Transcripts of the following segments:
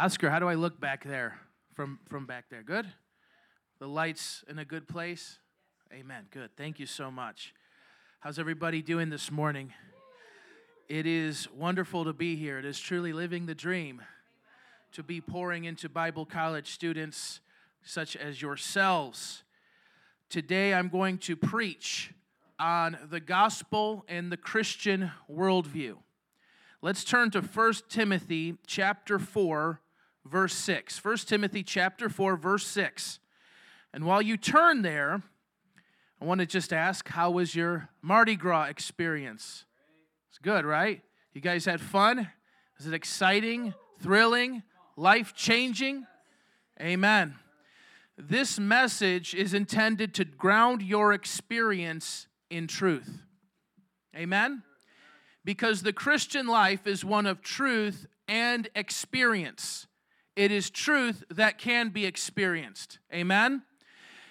Oscar, how do I look back there from, from back there? Good? The lights in a good place? Amen. Good. Thank you so much. How's everybody doing this morning? It is wonderful to be here. It is truly living the dream to be pouring into Bible college students such as yourselves. Today I'm going to preach on the gospel and the Christian worldview. Let's turn to 1 Timothy chapter 4 verse 6. 1 Timothy chapter 4 verse 6. And while you turn there, I want to just ask how was your Mardi Gras experience? It's good, right? You guys had fun? Is it exciting, thrilling, life changing? Amen. This message is intended to ground your experience in truth. Amen? Because the Christian life is one of truth and experience. It is truth that can be experienced. Amen?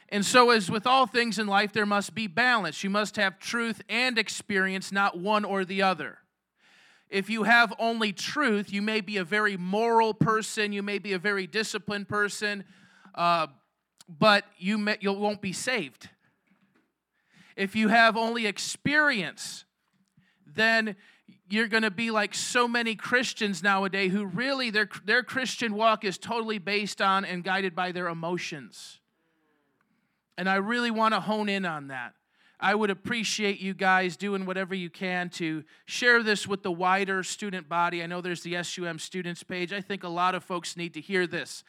And so, as with all things in life, there must be balance. You must have truth and experience, not one or the other. If you have only truth, you may be a very moral person, you may be a very disciplined person, uh, but you, may, you won't be saved. If you have only experience, then you're going to be like so many Christians nowadays who really their, their Christian walk is totally based on and guided by their emotions. And I really want to hone in on that. I would appreciate you guys doing whatever you can to share this with the wider student body. I know there's the SUM students page. I think a lot of folks need to hear this.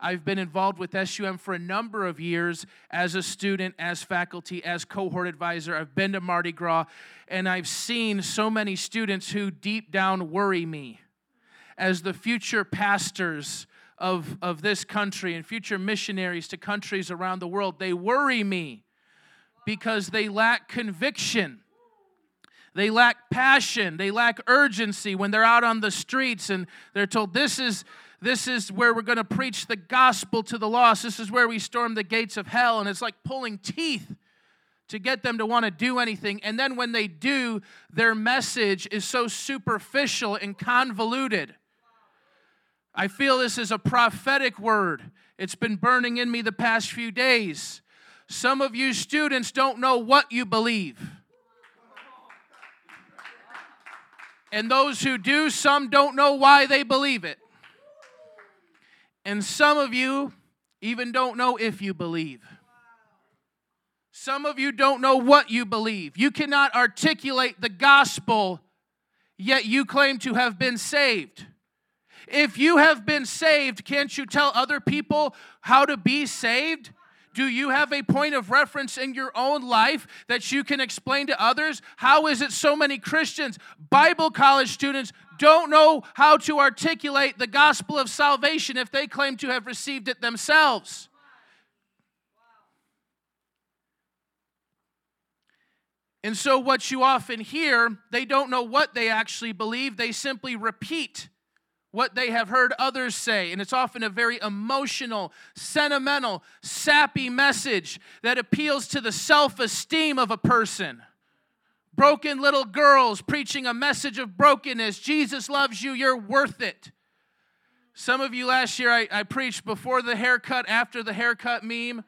I've been involved with SUM for a number of years as a student, as faculty, as cohort advisor. I've been to Mardi Gras, and I've seen so many students who deep down worry me as the future pastors of, of this country and future missionaries to countries around the world. They worry me because they lack conviction. They lack passion. They lack urgency when they're out on the streets and they're told, This is this is where we're going to preach the gospel to the lost. This is where we storm the gates of hell. And it's like pulling teeth to get them to want to do anything. And then when they do, their message is so superficial and convoluted. I feel this is a prophetic word. It's been burning in me the past few days. Some of you students don't know what you believe. And those who do, some don't know why they believe it. And some of you even don't know if you believe. Some of you don't know what you believe. You cannot articulate the gospel, yet you claim to have been saved. If you have been saved, can't you tell other people how to be saved? Do you have a point of reference in your own life that you can explain to others? How is it so many Christians, Bible college students, don't know how to articulate the gospel of salvation if they claim to have received it themselves? And so, what you often hear, they don't know what they actually believe. They simply repeat what they have heard others say. And it's often a very emotional, sentimental, sappy message that appeals to the self esteem of a person. Broken little girls preaching a message of brokenness Jesus loves you, you're worth it. Some of you last year, I, I preached before the haircut, after the haircut meme.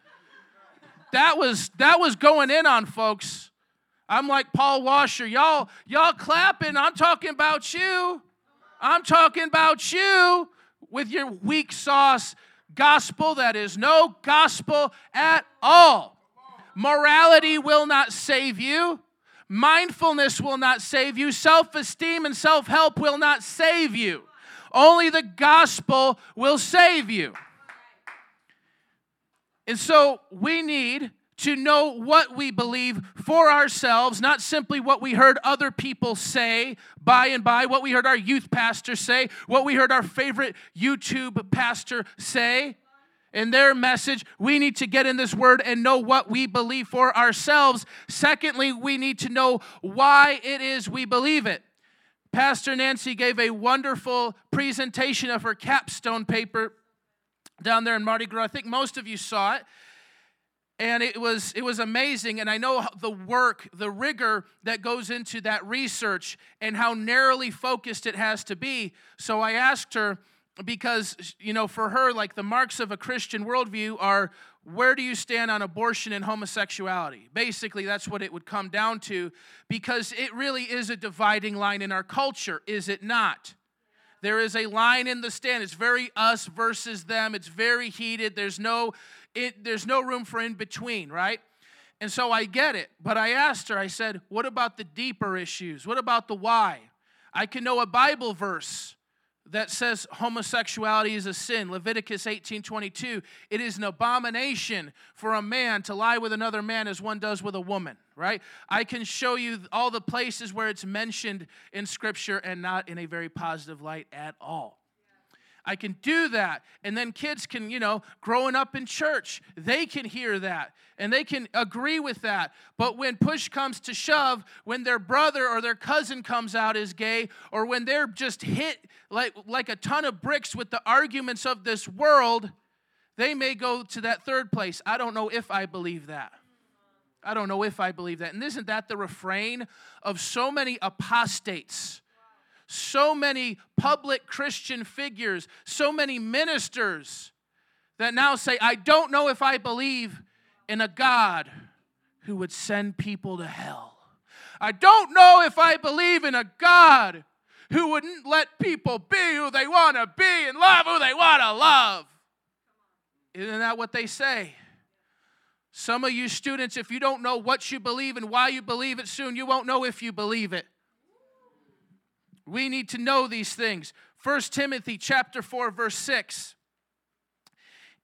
That was that was going in on folks. I'm like Paul Washer. Y'all, y'all clapping. I'm talking about you. I'm talking about you with your weak sauce gospel that is no gospel at all. Morality will not save you. Mindfulness will not save you. Self esteem and self help will not save you. Only the gospel will save you. And so we need to know what we believe for ourselves, not simply what we heard other people say by and by, what we heard our youth pastor say, what we heard our favorite YouTube pastor say in their message. We need to get in this word and know what we believe for ourselves. Secondly, we need to know why it is we believe it. Pastor Nancy gave a wonderful presentation of her capstone paper down there in Mardi Gras. I think most of you saw it and it was it was amazing and i know the work the rigor that goes into that research and how narrowly focused it has to be so i asked her because, you know, for her, like the marks of a Christian worldview are where do you stand on abortion and homosexuality? Basically, that's what it would come down to because it really is a dividing line in our culture, is it not? There is a line in the stand. It's very us versus them. It's very heated. There's no it, there's no room for in between, right? And so I get it. But I asked her, I said, what about the deeper issues? What about the why? I can know a Bible verse that says homosexuality is a sin. Leviticus 18.22 it is an abomination for a man to lie with another man as one does with a woman right? I can show you all the places where it's mentioned in scripture and not in a very positive light at all I can do that. And then kids can, you know, growing up in church, they can hear that and they can agree with that. But when push comes to shove, when their brother or their cousin comes out as gay, or when they're just hit like, like a ton of bricks with the arguments of this world, they may go to that third place. I don't know if I believe that. I don't know if I believe that. And isn't that the refrain of so many apostates? So many public Christian figures, so many ministers that now say, I don't know if I believe in a God who would send people to hell. I don't know if I believe in a God who wouldn't let people be who they want to be and love who they want to love. Isn't that what they say? Some of you students, if you don't know what you believe and why you believe it soon, you won't know if you believe it. We need to know these things. 1 Timothy chapter 4 verse 6.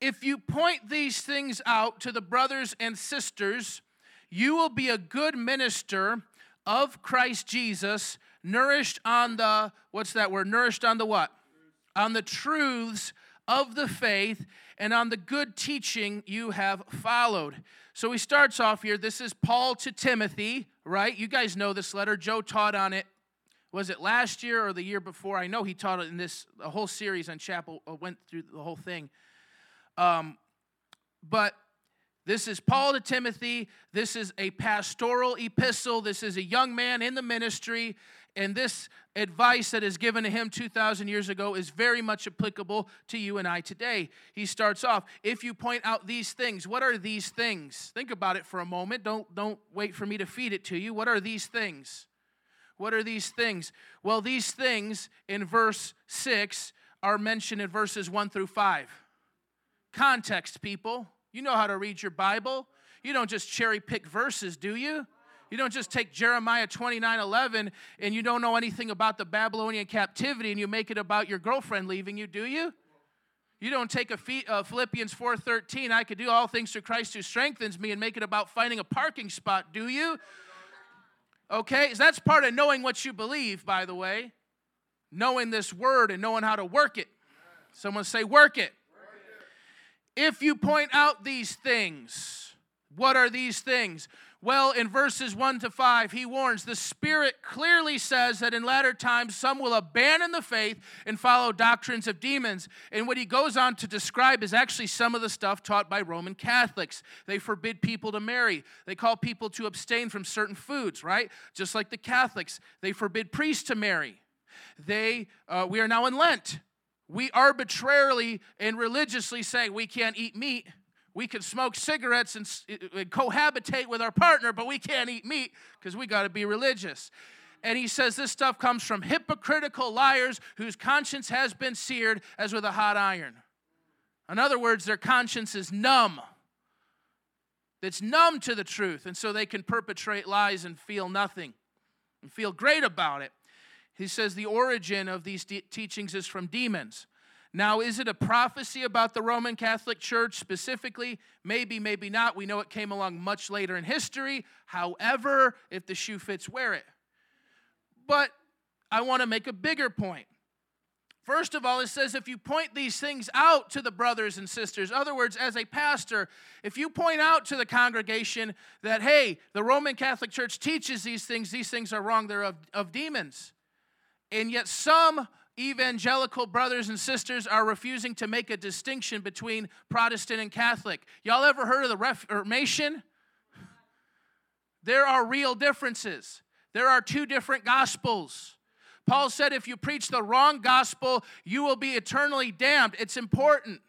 If you point these things out to the brothers and sisters, you will be a good minister of Christ Jesus, nourished on the what's that word? Nourished on the what? On the truths of the faith and on the good teaching you have followed. So he starts off here. This is Paul to Timothy, right? You guys know this letter. Joe taught on it was it last year or the year before? I know he taught it in this a whole series on chapel, uh, went through the whole thing. Um, but this is Paul to Timothy. This is a pastoral epistle. This is a young man in the ministry. And this advice that is given to him 2,000 years ago is very much applicable to you and I today. He starts off, if you point out these things, what are these things? Think about it for a moment. Don't, don't wait for me to feed it to you. What are these things? What are these things? Well, these things in verse 6 are mentioned in verses 1 through 5. Context, people. You know how to read your Bible. You don't just cherry pick verses, do you? You don't just take Jeremiah 29 11 and you don't know anything about the Babylonian captivity and you make it about your girlfriend leaving you, do you? You don't take a uh, Philippians 4:13, I could do all things through Christ who strengthens me and make it about finding a parking spot, do you? Okay? That's part of knowing what you believe, by the way. Knowing this word and knowing how to work it. Someone say, work it. Work it. If you point out these things, what are these things? Well, in verses 1 to 5, he warns the Spirit clearly says that in latter times some will abandon the faith and follow doctrines of demons. And what he goes on to describe is actually some of the stuff taught by Roman Catholics. They forbid people to marry, they call people to abstain from certain foods, right? Just like the Catholics, they forbid priests to marry. They, uh, we are now in Lent. We arbitrarily and religiously say we can't eat meat we can smoke cigarettes and, and uh, uh, cohabitate with our partner, but we can't eat meat because we got to be religious. And he says this stuff comes from hypocritical liars whose conscience has been seared as with a hot iron. In other words, their conscience is numb. that's numb to the truth, and so they can perpetrate lies and feel nothing and feel great about it. He says the origin of these de- teachings is from demons. Now, is it a prophecy about the Roman Catholic Church specifically? Maybe, maybe not. We know it came along much later in history. However, if the shoe fits, wear it. But I want to make a bigger point. First of all, it says if you point these things out to the brothers and sisters, other words, as a pastor, if you point out to the congregation that, hey, the Roman Catholic Church teaches these things, these things are wrong, they're of, of demons. And yet some evangelical brothers and sisters are refusing to make a distinction between Protestant and Catholic. Y'all ever heard of the Reformation? There are real differences. There are two different gospels. Paul said, if you preach the wrong gospel, you will be eternally damned. It's important.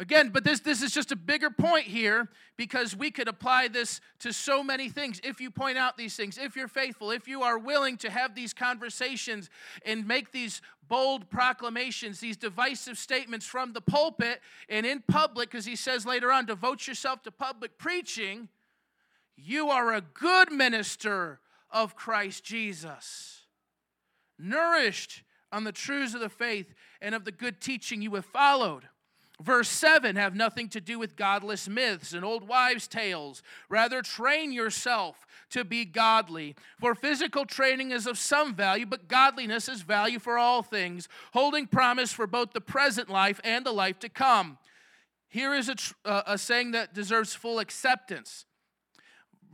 Again, but this, this is just a bigger point here because we could apply this to so many things. If you point out these things, if you're faithful, if you are willing to have these conversations and make these bold proclamations, these divisive statements from the pulpit and in public, because he says later on, devote yourself to public preaching, you are a good minister of Christ Jesus, nourished on the truths of the faith and of the good teaching you have followed. Verse 7 have nothing to do with godless myths and old wives' tales. Rather, train yourself to be godly. For physical training is of some value, but godliness is value for all things, holding promise for both the present life and the life to come. Here is a, uh, a saying that deserves full acceptance.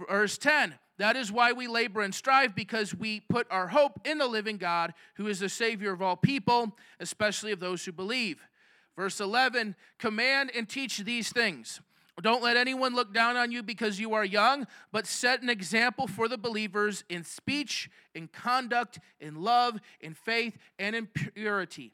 Verse 10 That is why we labor and strive, because we put our hope in the living God, who is the Savior of all people, especially of those who believe. Verse 11 Command and teach these things. Don't let anyone look down on you because you are young, but set an example for the believers in speech, in conduct, in love, in faith, and in purity.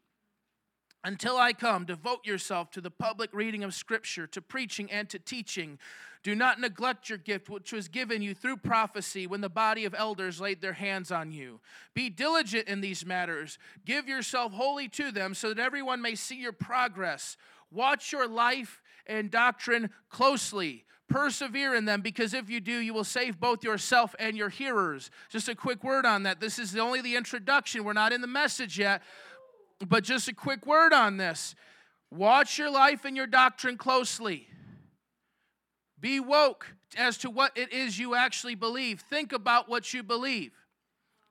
Until I come, devote yourself to the public reading of Scripture, to preaching, and to teaching. Do not neglect your gift, which was given you through prophecy when the body of elders laid their hands on you. Be diligent in these matters. Give yourself wholly to them so that everyone may see your progress. Watch your life and doctrine closely. Persevere in them because if you do, you will save both yourself and your hearers. Just a quick word on that. This is only the introduction. We're not in the message yet, but just a quick word on this. Watch your life and your doctrine closely. Be woke as to what it is you actually believe. Think about what you believe.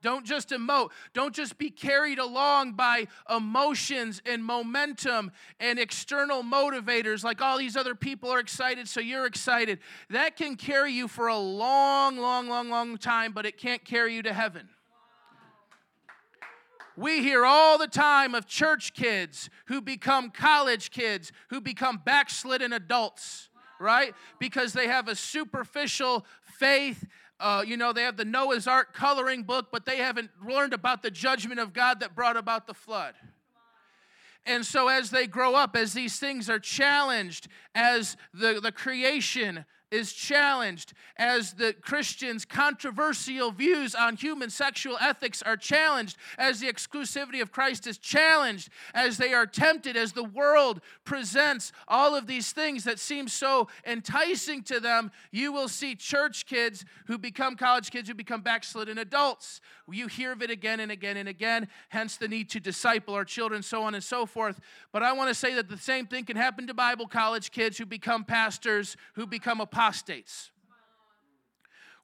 Don't just emote. Don't just be carried along by emotions and momentum and external motivators like all these other people are excited, so you're excited. That can carry you for a long, long, long, long time, but it can't carry you to heaven. We hear all the time of church kids who become college kids, who become backslidden adults right? Because they have a superficial faith. Uh, you know, they have the Noah's Ark coloring book, but they haven't learned about the judgment of God that brought about the flood. And so, as they grow up, as these things are challenged, as the, the creation is challenged, as the Christians' controversial views on human sexual ethics are challenged, as the exclusivity of Christ is challenged, as they are tempted, as the world presents all of these things that seem so enticing to them, you will see church kids who become college kids who become backslidden adults. You hear of it again and again and again, hence the need to disciple our children, so on and so forth. But I want to say that the same thing can happen to Bible college kids who become pastors, who become apostles apostates.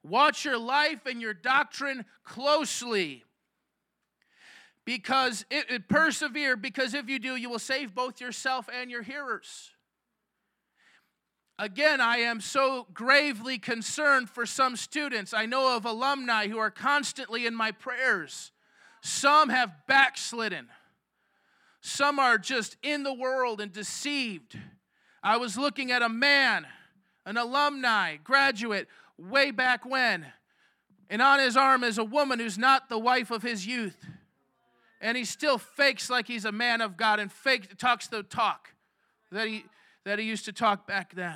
Watch your life and your doctrine closely. Because it, it, persevere because if you do you will save both yourself and your hearers. Again i am so gravely concerned for some students. I know of alumni who are constantly in my prayers. Some have backslidden. Some are just in the world and deceived. I was looking at a man an alumni, graduate, way back when. And on his arm is a woman who's not the wife of his youth. And he still fakes like he's a man of God and fake talks the talk that he that he used to talk back then.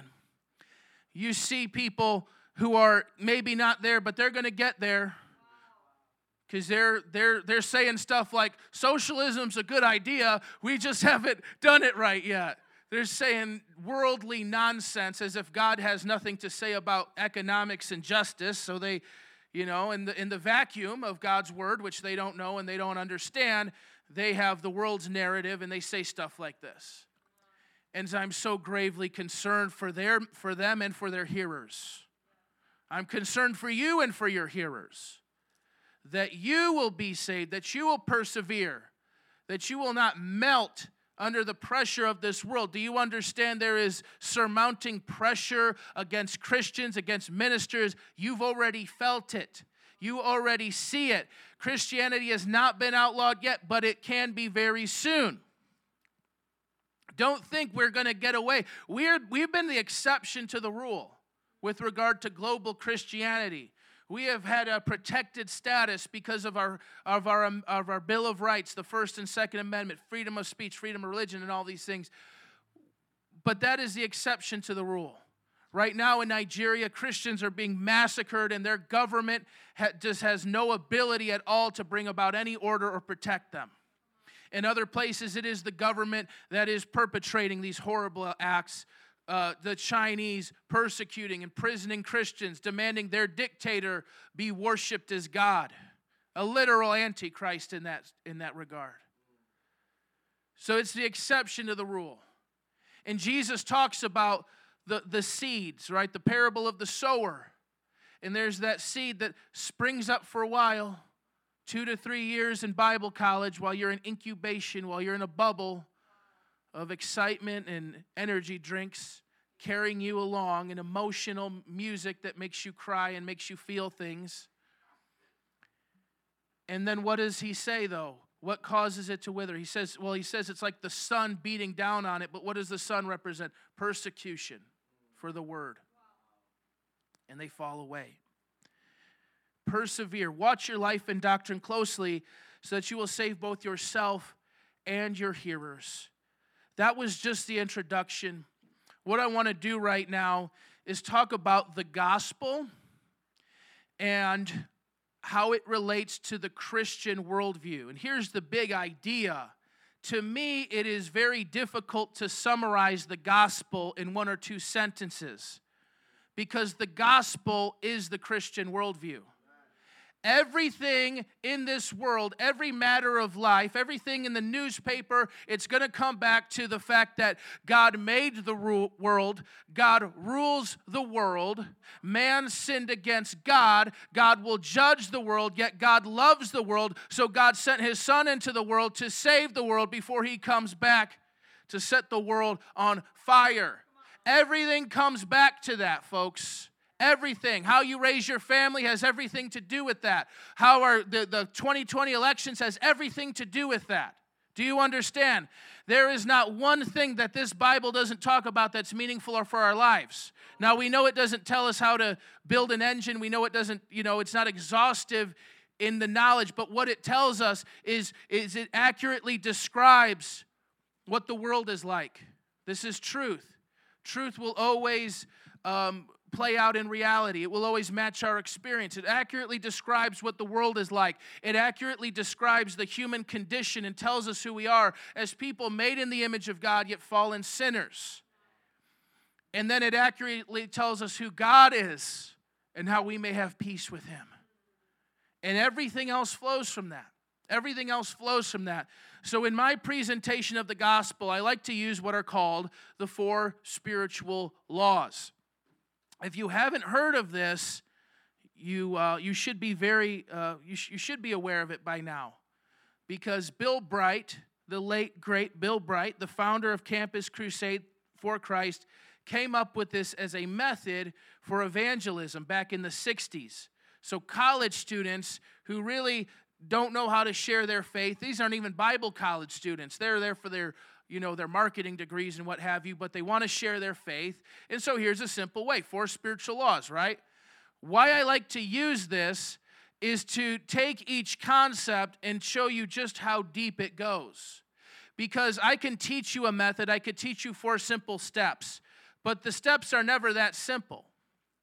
You see people who are maybe not there, but they're to get there because they're they're they're saying stuff like socialism's a good idea. We just haven't done it right yet. They're saying worldly nonsense as if God has nothing to say about economics and justice. So they, you know, in the, in the vacuum of God's word, which they don't know and they don't understand, they have the world's narrative and they say stuff like this. And I'm so gravely concerned for, their, for them and for their hearers. I'm concerned for you and for your hearers that you will be saved, that you will persevere, that you will not melt under the pressure of this world. Do you understand there is surmounting pressure against Christians, against ministers? You've already felt it. You already see it. Christianity has not been outlawed yet, but it can be very soon. Don't think we're going to get away. We're, we've been the exception to the rule with regard to global Christianity. We have had a protected status because of our, of, our, um, of our Bill of Rights, the First and Second Amendment, freedom of speech, freedom of religion, and all these things. But that is the exception to the rule. Right now in Nigeria, Christians are being massacred, and their government ha- just has no ability at all to bring about any order or protect them. In other places, it is the government that is perpetrating these horrible acts uh, the Chinese persecuting, imprisoning Christians, demanding their dictator be worshiped as God. A literal antichrist in that, in that regard. So it's the exception to the rule. And Jesus talks about the, the seeds, right? The parable of the sower. And there's that seed that springs up for a while, two to three years in Bible college, while you're in incubation, while you're in a bubble of excitement and energy drinks carrying you along, and emotional music that makes you cry and makes you feel things. And then what does he say though? What causes it to wither? He says, well, he says it's like the sun beating down on it, but what does the sun represent? Persecution for the word. And they fall away. Persevere. Watch your life and doctrine closely so that you will save both yourself and your hearers. That was just the introduction. What I want to do right now is talk about the gospel and how it relates to the Christian worldview. And here's the big idea. To me, it is very difficult to summarize the gospel in one or two sentences because the gospel is the Christian worldview. Everything in this world, every matter of life, everything in the newspaper, it's going to come back to the fact that God made the world, God rules the world, man sinned against God, God will judge the world, yet God loves the world, so God sent his son into the world to save the world before he comes back to set the world on fire. Everything comes back to that, folks. Everything. How you raise your family has everything to do with that. How are the, the 2020 elections has everything to do with that. Do you understand? There is not one thing that this Bible doesn't talk about that's meaningful or for our lives. Now, we know it doesn't tell us how to build an engine. We know it doesn't, you know, it's not exhaustive in the knowledge, but what it tells us is, is it accurately describes what the world is like. This is truth. Truth will always um, play out in reality. It will always match our experience. It accurately describes what the world is like. It accurately describes the human condition and tells us who we are as people made in the image of God, yet fallen sinners. And then it accurately tells us who God is and how we may have peace with Him. And everything else flows from that. Everything else flows from that. So, in my presentation of the gospel, I like to use what are called the four spiritual laws. If you haven't heard of this, you, uh, you should be very, uh, you, sh- you should be aware of it by now. Because Bill Bright, the late great Bill Bright, the founder of Campus Crusade for Christ, came up with this as a method for evangelism back in the 60s. So, college students who really don't know how to share their faith, these aren't even Bible college students. They're there for their you know, their marketing degrees and what have you, but they want to share their faith. And so here's a simple way four spiritual laws, right? Why I like to use this is to take each concept and show you just how deep it goes. Because I can teach you a method, I could teach you four simple steps, but the steps are never that simple.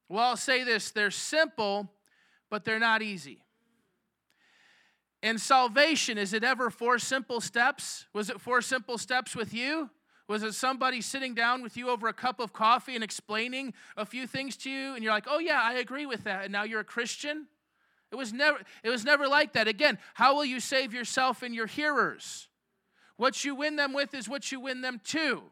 Well, I'll say this they're simple, but they're not easy. And salvation, is it ever four simple steps? Was it four simple steps with you? Was it somebody sitting down with you over a cup of coffee and explaining a few things to you and you're like, "Oh yeah, I agree with that." And now you're a Christian? It was never it was never like that. Again, how will you save yourself and your hearers? What you win them with is what you win them to.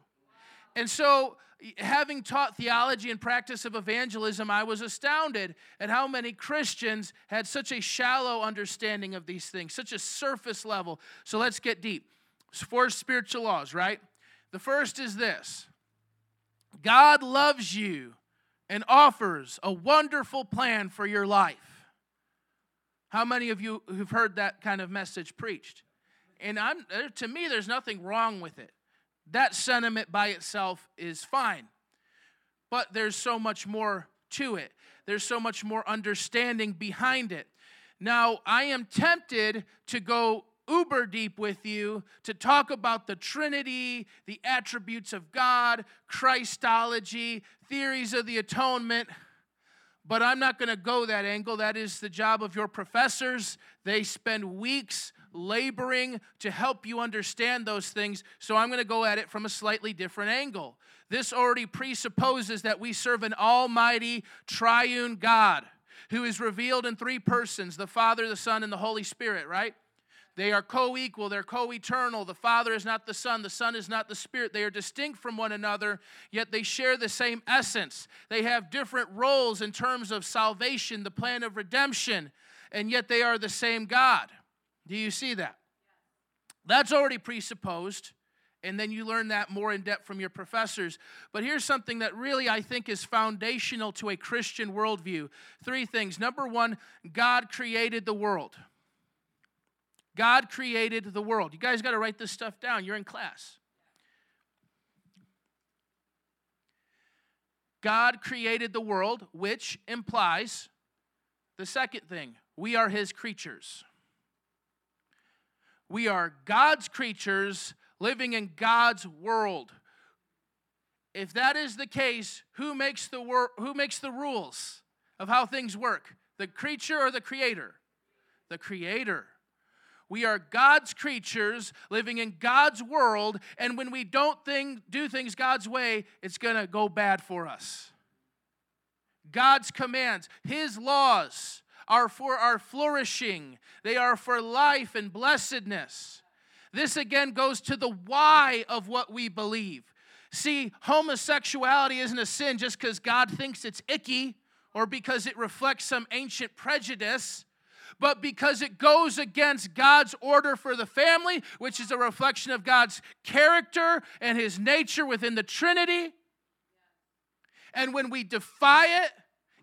And so having taught theology and practice of evangelism, I was astounded at how many Christians had such a shallow understanding of these things, such a surface level. So let's get deep. Four spiritual laws, right? The first is this God loves you and offers a wonderful plan for your life. How many of you have heard that kind of message preached? And I'm, to me, there's nothing wrong with it. That sentiment by itself is fine. But there's so much more to it. There's so much more understanding behind it. Now, I am tempted to go uber deep with you to talk about the Trinity, the attributes of God, Christology, theories of the atonement. But I'm not going to go that angle. That is the job of your professors. They spend weeks laboring to help you understand those things. So I'm going to go at it from a slightly different angle. This already presupposes that we serve an almighty triune God who is revealed in three persons the Father, the Son, and the Holy Spirit, right? They are co equal, they're co eternal. The Father is not the Son, the Son is not the Spirit. They are distinct from one another, yet they share the same essence. They have different roles in terms of salvation, the plan of redemption, and yet they are the same God. Do you see that? That's already presupposed, and then you learn that more in depth from your professors. But here's something that really I think is foundational to a Christian worldview. Three things. Number one, God created the world. God created the world. You guys got to write this stuff down. You're in class. God created the world, which implies the second thing we are his creatures. We are God's creatures living in God's world. If that is the case, who makes the wor- who makes the rules of how things work? The creature or the creator? The creator. We are God's creatures living in God's world, and when we don't think, do things God's way, it's going to go bad for us. God's commands, His laws, are for our flourishing, they are for life and blessedness. This again goes to the why of what we believe. See, homosexuality isn't a sin just because God thinks it's icky or because it reflects some ancient prejudice but because it goes against God's order for the family, which is a reflection of God's character and his nature within the Trinity. And when we defy it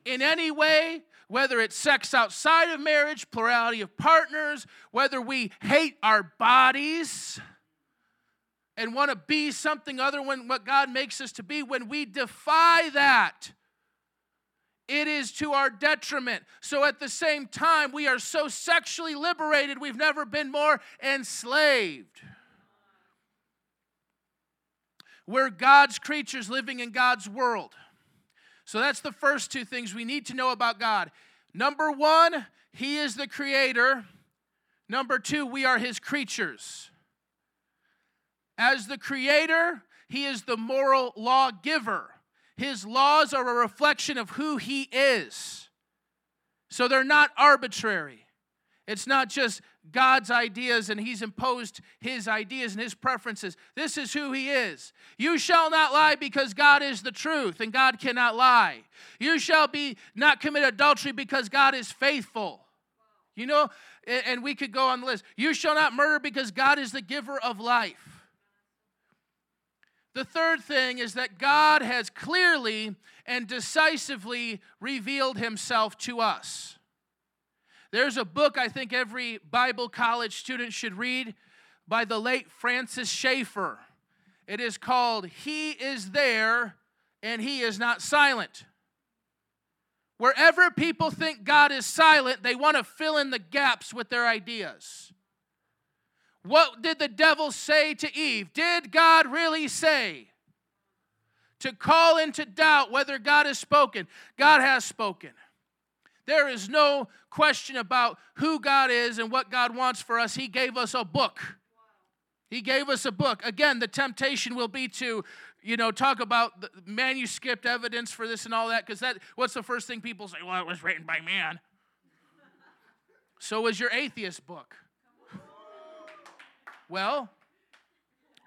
in any way, whether it's sex outside of marriage, plurality of partners, whether we hate our bodies and want to be something other than what God makes us to be, when we defy that, it is to our detriment. So at the same time, we are so sexually liberated, we've never been more enslaved. We're God's creatures living in God's world. So that's the first two things we need to know about God. Number one, He is the creator. Number two, we are His creatures. As the creator, He is the moral lawgiver. His laws are a reflection of who He is. So they're not arbitrary. It's not just God's ideas and he's imposed his ideas and his preferences. This is who he is. You shall not lie because God is the truth and God cannot lie. You shall be not commit adultery because God is faithful. You know, and we could go on the list. You shall not murder because God is the giver of life. The third thing is that God has clearly and decisively revealed himself to us. There's a book I think every Bible college student should read by the late Francis Schaeffer. It is called He is There and He is Not Silent. Wherever people think God is silent, they want to fill in the gaps with their ideas. What did the devil say to Eve? Did God really say? To call into doubt whether God has spoken. God has spoken. There is no question about who God is and what God wants for us. He gave us a book. He gave us a book. Again, the temptation will be to, you know, talk about the manuscript evidence for this and all that, because that what's the first thing people say? Well, it was written by man. So was your atheist book. Well,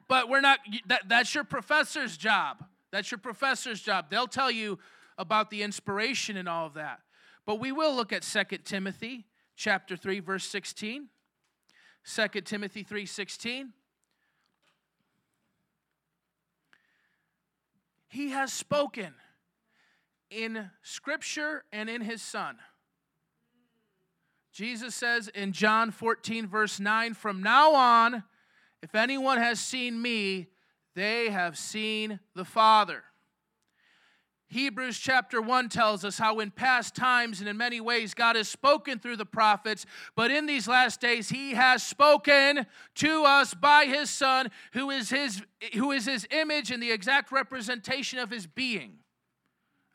but we're not that, that's your professor's job. That's your professor's job. They'll tell you about the inspiration and all of that. But we will look at 2 Timothy chapter 3 verse 16. 2 Timothy 3:16. He has spoken in scripture and in his son. Jesus says in John 14 verse 9, from now on if anyone has seen me, they have seen the Father. Hebrews chapter 1 tells us how in past times and in many ways God has spoken through the prophets, but in these last days he has spoken to us by his son who is his who is his image and the exact representation of his being.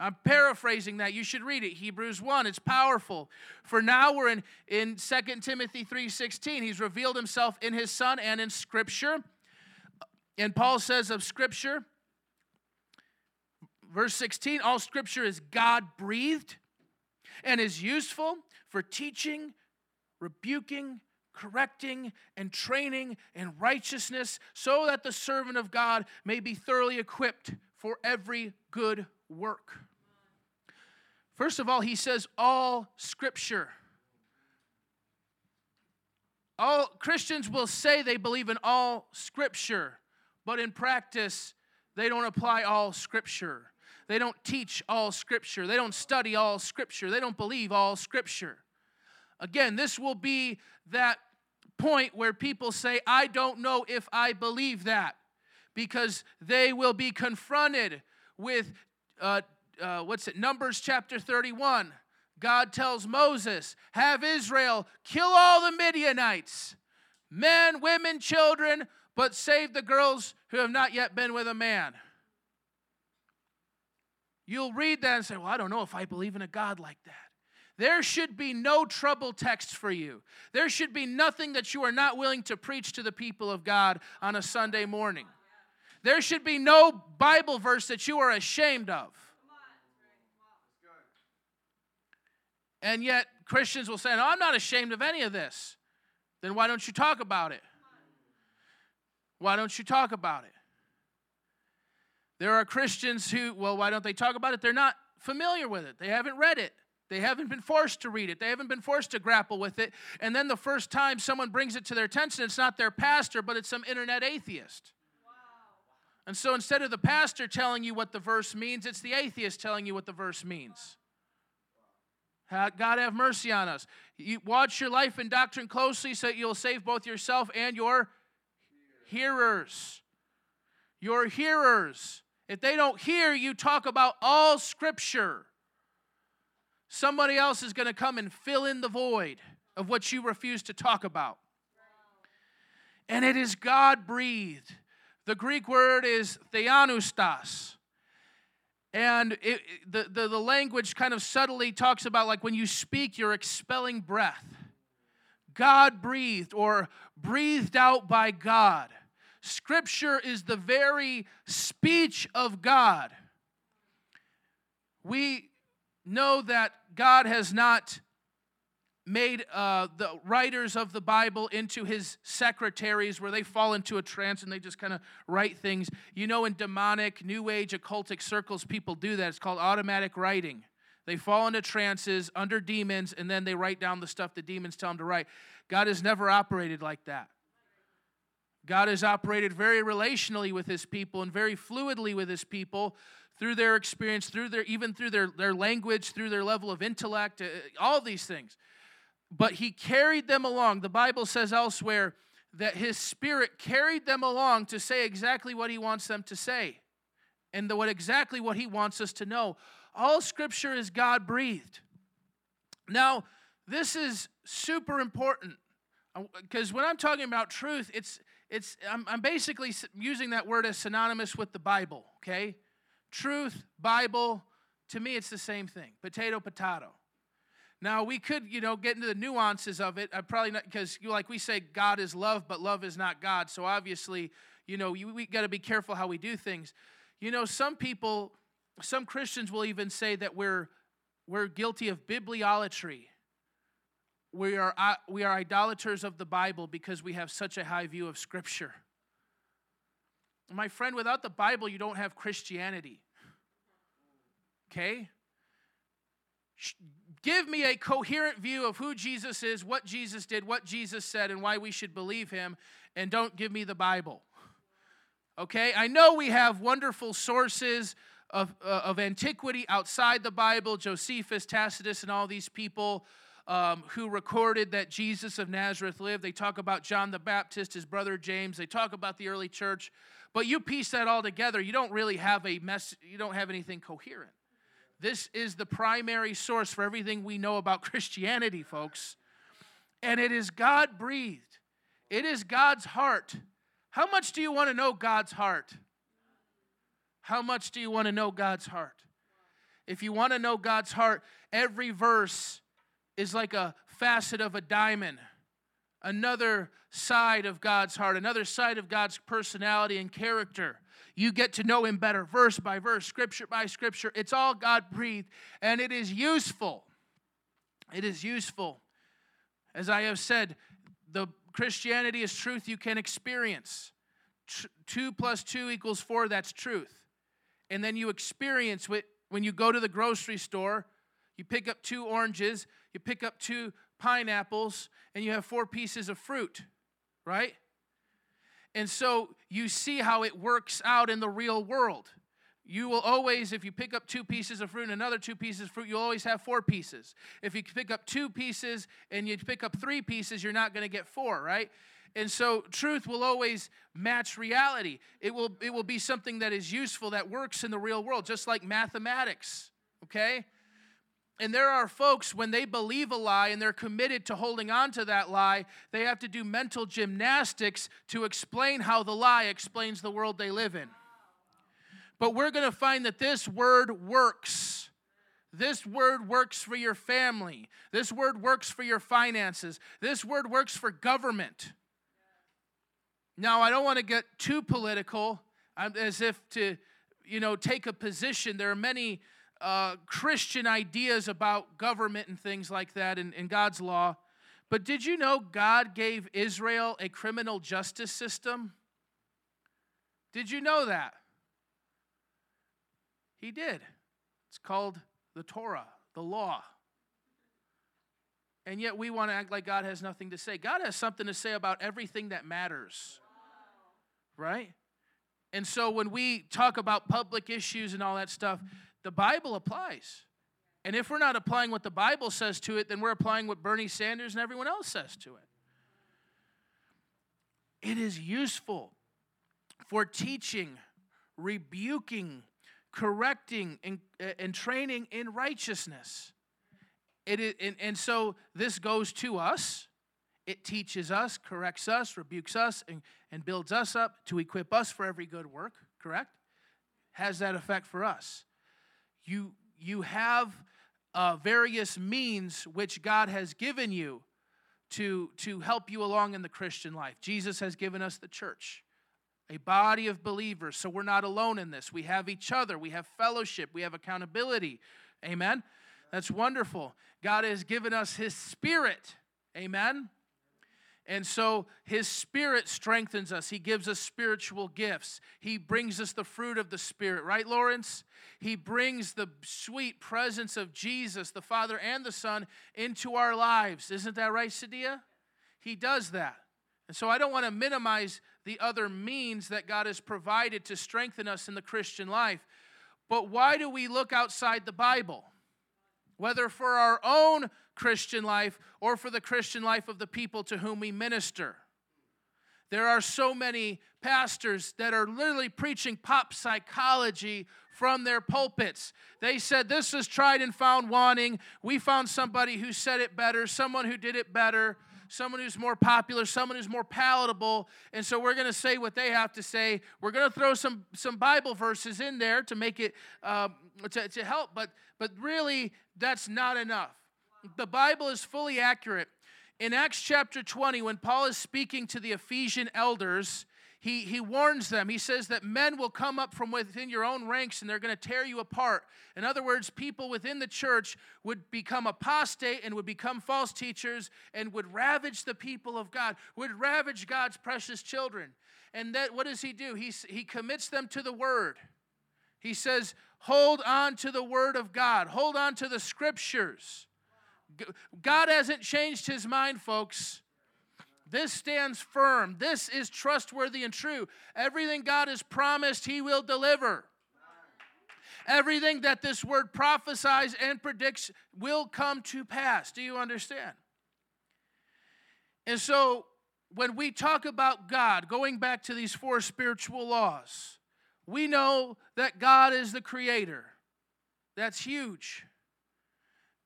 I'm paraphrasing that. You should read it. Hebrews 1. It's powerful. For now we're in, in 2 Timothy 3:16. He's revealed himself in his son and in scripture. And Paul says of scripture, verse 16 all scripture is God breathed and is useful for teaching, rebuking, correcting, and training in righteousness, so that the servant of God may be thoroughly equipped for every good work. First of all, he says all scripture. All Christians will say they believe in all scripture, but in practice, they don't apply all scripture. They don't teach all Scripture. They don't study all Scripture. They don't believe all Scripture. Again, this will be that point where people say, I don't know if I believe that, because they will be confronted with, uh, uh, what's it, Numbers chapter 31. God tells Moses, Have Israel kill all the Midianites, men, women, children, but save the girls who have not yet been with a man. You'll read that and say, Well, I don't know if I believe in a God like that. There should be no trouble text for you. There should be nothing that you are not willing to preach to the people of God on a Sunday morning. There should be no Bible verse that you are ashamed of. And yet, Christians will say, No, I'm not ashamed of any of this. Then why don't you talk about it? Why don't you talk about it? There are Christians who, well, why don't they talk about it? They're not familiar with it, they haven't read it. They haven't been forced to read it. They haven't been forced to grapple with it. And then the first time someone brings it to their attention, it's not their pastor, but it's some internet atheist. Wow. And so instead of the pastor telling you what the verse means, it's the atheist telling you what the verse means. God have mercy on us. You watch your life and doctrine closely so that you'll save both yourself and your hearers. Your hearers. If they don't hear you talk about all Scripture, somebody else is going to come and fill in the void of what you refuse to talk about. And it is God breathed. The Greek word is theopneustos. And it, the, the, the language kind of subtly talks about like when you speak, you're expelling breath. God breathed or breathed out by God. Scripture is the very speech of God. We know that God has not made uh, the writers of the Bible into his secretaries where they fall into a trance and they just kind of write things. You know, in demonic, new age, occultic circles, people do that. It's called automatic writing. They fall into trances under demons and then they write down the stuff the demons tell them to write. God has never operated like that. God has operated very relationally with his people and very fluidly with his people through their experience, through their even through their, their language, through their level of intellect, uh, all these things. But he carried them along. The Bible says elsewhere that his spirit carried them along to say exactly what he wants them to say and the, what exactly what he wants us to know. All scripture is God breathed. Now, this is super important because uh, when I'm talking about truth, it's it's I'm, I'm basically using that word as synonymous with the Bible, okay? Truth, Bible, to me it's the same thing. Potato, potato. Now we could, you know, get into the nuances of it. I probably not because, like we say, God is love, but love is not God. So obviously, you know, we, we got to be careful how we do things. You know, some people, some Christians will even say that we're we're guilty of bibliolatry we are, we are idolaters of the Bible because we have such a high view of Scripture. My friend, without the Bible, you don't have Christianity. Okay? Give me a coherent view of who Jesus is, what Jesus did, what Jesus said, and why we should believe him, and don't give me the Bible. Okay? I know we have wonderful sources of, uh, of antiquity outside the Bible, Josephus, Tacitus, and all these people um, who recorded that Jesus of Nazareth lived. They talk about John the Baptist, his brother James. They talk about the early church. But you piece that all together, you don't really have a mess, you don't have anything coherent. This is the primary source for everything we know about Christianity, folks. And it is God breathed, it is God's heart. How much do you want to know God's heart? How much do you want to know God's heart? If you want to know God's heart, every verse is like a facet of a diamond, another side of God's heart, another side of God's personality and character. You get to know Him better, verse by verse, scripture by scripture. It's all God breathed, and it is useful. It is useful. As I have said, the Christianity is truth you can experience. Two plus two equals four, that's truth. And then you experience when you go to the grocery store, you pick up two oranges, you pick up two pineapples, and you have four pieces of fruit, right? And so you see how it works out in the real world. You will always, if you pick up two pieces of fruit and another two pieces of fruit, you'll always have four pieces. If you pick up two pieces and you pick up three pieces, you're not going to get four, right? And so truth will always match reality. It will, it will be something that is useful, that works in the real world, just like mathematics, okay? And there are folks, when they believe a lie and they're committed to holding on to that lie, they have to do mental gymnastics to explain how the lie explains the world they live in. But we're going to find that this word works. This word works for your family. This word works for your finances. This word works for government. Now, I don't want to get too political as if to, you know, take a position. There are many uh, Christian ideas about government and things like that and, in God's law. But did you know God gave Israel a criminal justice system? Did you know that? He did. It's called the Torah, the law. And yet we want to act like God has nothing to say. God has something to say about everything that matters. Right? And so when we talk about public issues and all that stuff, the Bible applies. And if we're not applying what the Bible says to it, then we're applying what Bernie Sanders and everyone else says to it. It is useful for teaching, rebuking, correcting, and, uh, and training in righteousness. It is, and, and so this goes to us. It teaches us, corrects us, rebukes us, and, and builds us up to equip us for every good work, correct? Has that effect for us you you have uh, various means which God has given you to to help you along in the Christian life. Jesus has given us the church, a body of believers, so we're not alone in this. We have each other, we have fellowship, we have accountability. Amen. That's wonderful. God has given us His Spirit. Amen. And so his spirit strengthens us. He gives us spiritual gifts. He brings us the fruit of the spirit, right, Lawrence? He brings the sweet presence of Jesus, the Father and the Son, into our lives. Isn't that right, Sadia? He does that. And so I don't want to minimize the other means that God has provided to strengthen us in the Christian life. But why do we look outside the Bible? Whether for our own Christian life or for the Christian life of the people to whom we minister. There are so many pastors that are literally preaching pop psychology from their pulpits. They said, This is tried and found wanting. We found somebody who said it better, someone who did it better, someone who's more popular, someone who's more palatable. And so we're going to say what they have to say. We're going to throw some, some Bible verses in there to make it, um, to, to help. But, but really, that's not enough the Bible is fully accurate. In Acts chapter 20, when Paul is speaking to the Ephesian elders, he, he warns them. He says that men will come up from within your own ranks and they're going to tear you apart. In other words, people within the church would become apostate and would become false teachers and would ravage the people of God, would ravage God's precious children. And that what does he do? He, he commits them to the word. He says, hold on to the word of God, hold on to the scriptures. God hasn't changed his mind, folks. This stands firm. This is trustworthy and true. Everything God has promised, he will deliver. Everything that this word prophesies and predicts will come to pass. Do you understand? And so, when we talk about God, going back to these four spiritual laws, we know that God is the creator. That's huge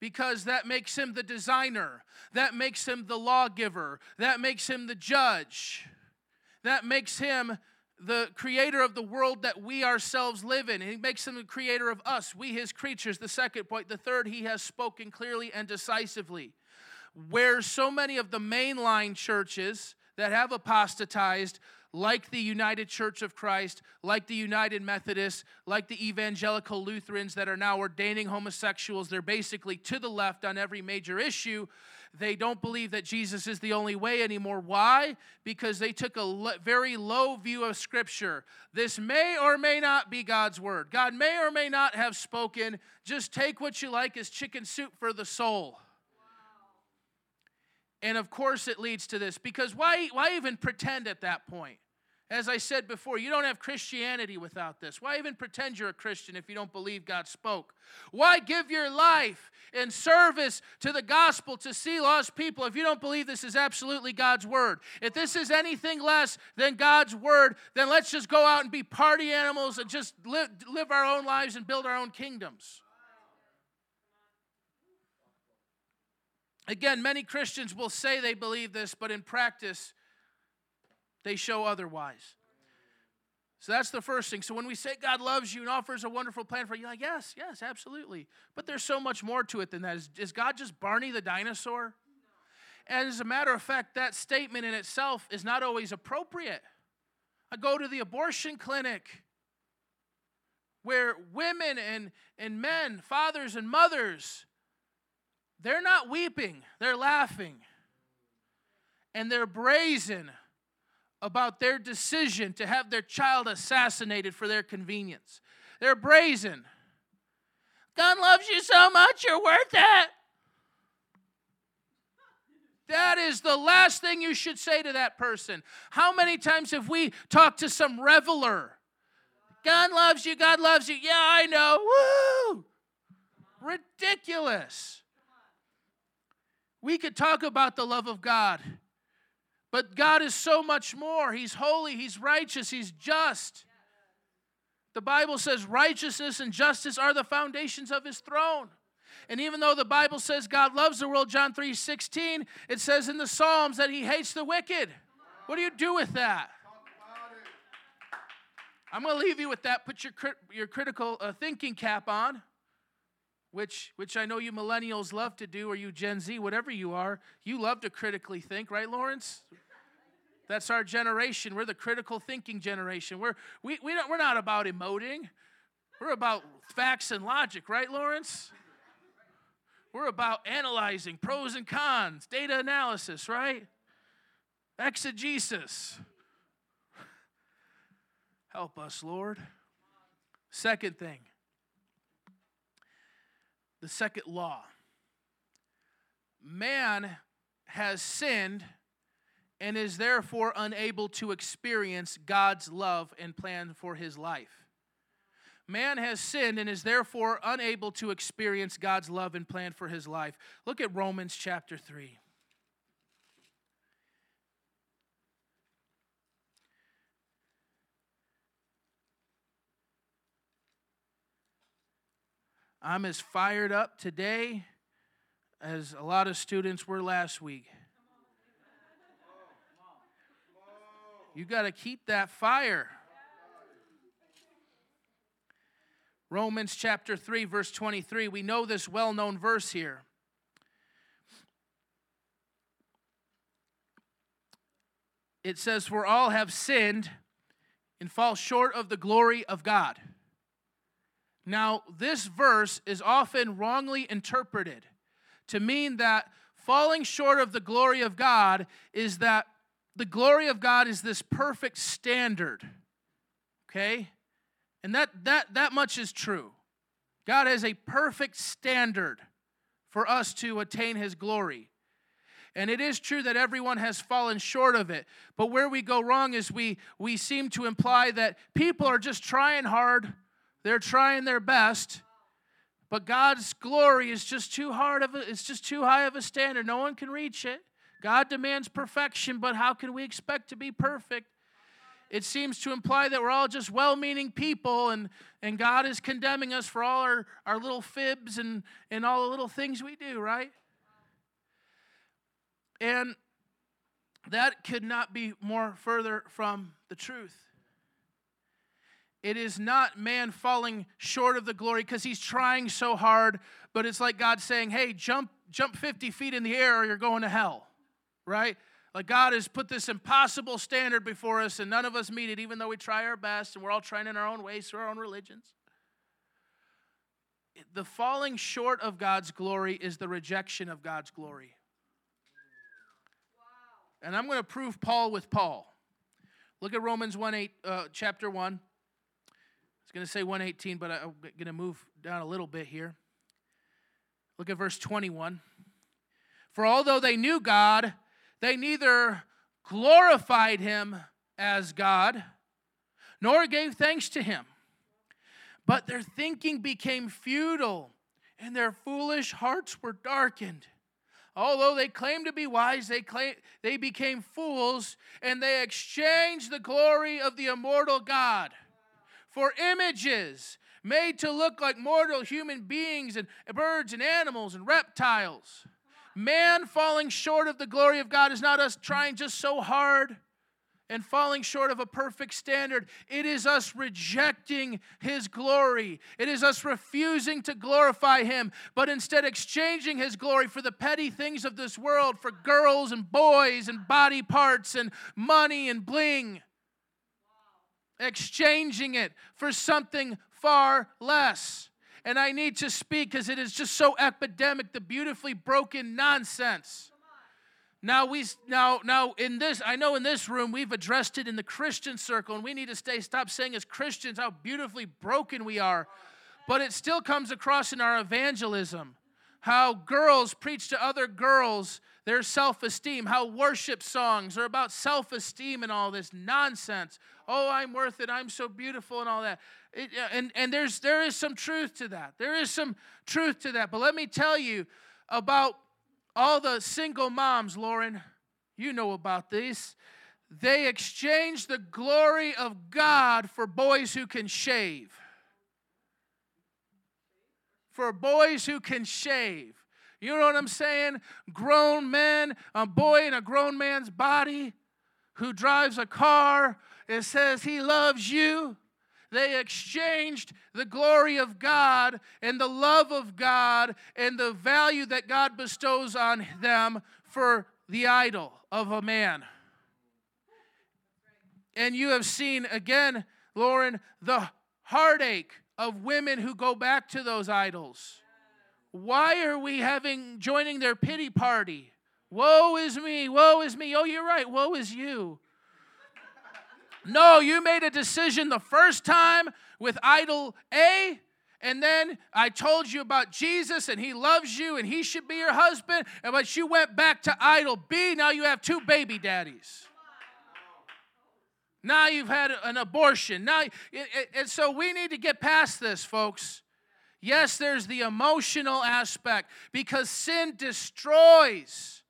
because that makes him the designer, that makes him the lawgiver, that makes him the judge, that makes him the creator of the world that we ourselves live in. He makes him the creator of us, we his creatures. The second point. The third, he has spoken clearly and decisively. Where so many of the mainline churches that have apostatized like the United Church of Christ, like the United Methodists, like the evangelical Lutherans that are now ordaining homosexuals. They're basically to the left on every major issue. They don't believe that Jesus is the only way anymore. Why? Because they took a very low view of Scripture. This may or may not be God's word. God may or may not have spoken. Just take what you like as chicken soup for the soul. And of course, it leads to this because why, why even pretend at that point? As I said before, you don't have Christianity without this. Why even pretend you're a Christian if you don't believe God spoke? Why give your life in service to the gospel to see lost people if you don't believe this is absolutely God's word? If this is anything less than God's word, then let's just go out and be party animals and just live, live our own lives and build our own kingdoms. Again, many Christians will say they believe this, but in practice, they show otherwise. So that's the first thing. So when we say God loves you and offers a wonderful plan for you, like, yes, yes, absolutely. But there's so much more to it than that. Is, is God just Barney the dinosaur? And as a matter of fact, that statement in itself is not always appropriate. I go to the abortion clinic where women and, and men, fathers and mothers, they're not weeping, they're laughing. And they're brazen about their decision to have their child assassinated for their convenience. They're brazen. God loves you so much, you're worth it. That is the last thing you should say to that person. How many times have we talked to some reveler? God loves you, God loves you. Yeah, I know. Woo! Ridiculous. We could talk about the love of God but God is so much more. He's holy, He's righteous, He's just. The Bible says righteousness and justice are the foundations of His throne. And even though the Bible says God loves the world, John 3 16, it says in the Psalms that He hates the wicked. What do you do with that? I'm going to leave you with that. Put your, your critical uh, thinking cap on which which I know you millennials love to do, or you Gen Z, whatever you are, you love to critically think, right, Lawrence? That's our generation. We're the critical thinking generation. We're, we, we don't, we're not about emoting, we're about facts and logic, right, Lawrence? We're about analyzing pros and cons, data analysis, right? Exegesis. Help us, Lord. Second thing, the second law man has sinned and is therefore unable to experience God's love and plan for his life. Man has sinned and is therefore unable to experience God's love and plan for his life. Look at Romans chapter 3. I'm as fired up today as a lot of students were last week. You got to keep that fire. Romans chapter 3, verse 23. We know this well known verse here. It says, For all have sinned and fall short of the glory of God. Now, this verse is often wrongly interpreted to mean that falling short of the glory of God is that the glory of God is this perfect standard. Okay? And that that that much is true. God has a perfect standard for us to attain his glory. And it is true that everyone has fallen short of it. But where we go wrong is we we seem to imply that people are just trying hard, they're trying their best, but God's glory is just too hard of a, it's just too high of a standard. No one can reach it. God demands perfection, but how can we expect to be perfect it seems to imply that we're all just well meaning people and, and God is condemning us for all our, our little fibs and, and all the little things we do, right? And that could not be more further from the truth. It is not man falling short of the glory because he's trying so hard, but it's like God saying, hey, jump, jump 50 feet in the air or you're going to hell, right? Like God has put this impossible standard before us, and none of us meet it, even though we try our best and we're all trying in our own ways through our own religions. The falling short of God's glory is the rejection of God's glory. And I'm going to prove Paul with Paul. Look at Romans 1 8, uh, chapter 1. I was going to say 118, but I'm going to move down a little bit here. Look at verse 21. For although they knew God, they neither glorified him as God nor gave thanks to him. But their thinking became futile, and their foolish hearts were darkened. Although they claimed to be wise, they, claim, they became fools, and they exchanged the glory of the immortal God for images made to look like mortal human beings and birds and animals and reptiles. Man falling short of the glory of God is not us trying just so hard and falling short of a perfect standard. It is us rejecting His glory. It is us refusing to glorify Him, but instead exchanging His glory for the petty things of this world, for girls and boys and body parts and money and bling. Exchanging it for something far less and I need to speak because it is just so epidemic, the beautifully broken nonsense. Now we now now in this I know in this room we've addressed it in the Christian circle and we need to stay stop saying as Christians how beautifully broken we are. But it still comes across in our evangelism. How girls preach to other girls their self-esteem, how worship songs are about self-esteem and all this nonsense. Oh, I'm worth it. I'm so beautiful and all that. It, and and there's there is some truth to that. There is some truth to that. But let me tell you about all the single moms, Lauren. You know about these. They exchange the glory of God for boys who can shave. For boys who can shave. You know what I'm saying? Grown men, a boy in a grown man's body who drives a car, it says he loves you. They exchanged the glory of God and the love of God and the value that God bestows on them for the idol of a man. And you have seen again, Lauren, the heartache of women who go back to those idols. Why are we having joining their pity party? Woe is me, woe is me. Oh, you're right, woe is you. No, you made a decision the first time with idol A, and then I told you about Jesus and he loves you and he should be your husband, and but you went back to idol B. Now you have two baby daddies. Now you've had an abortion. Now, and so we need to get past this, folks. Yes, there's the emotional aspect because sin destroys.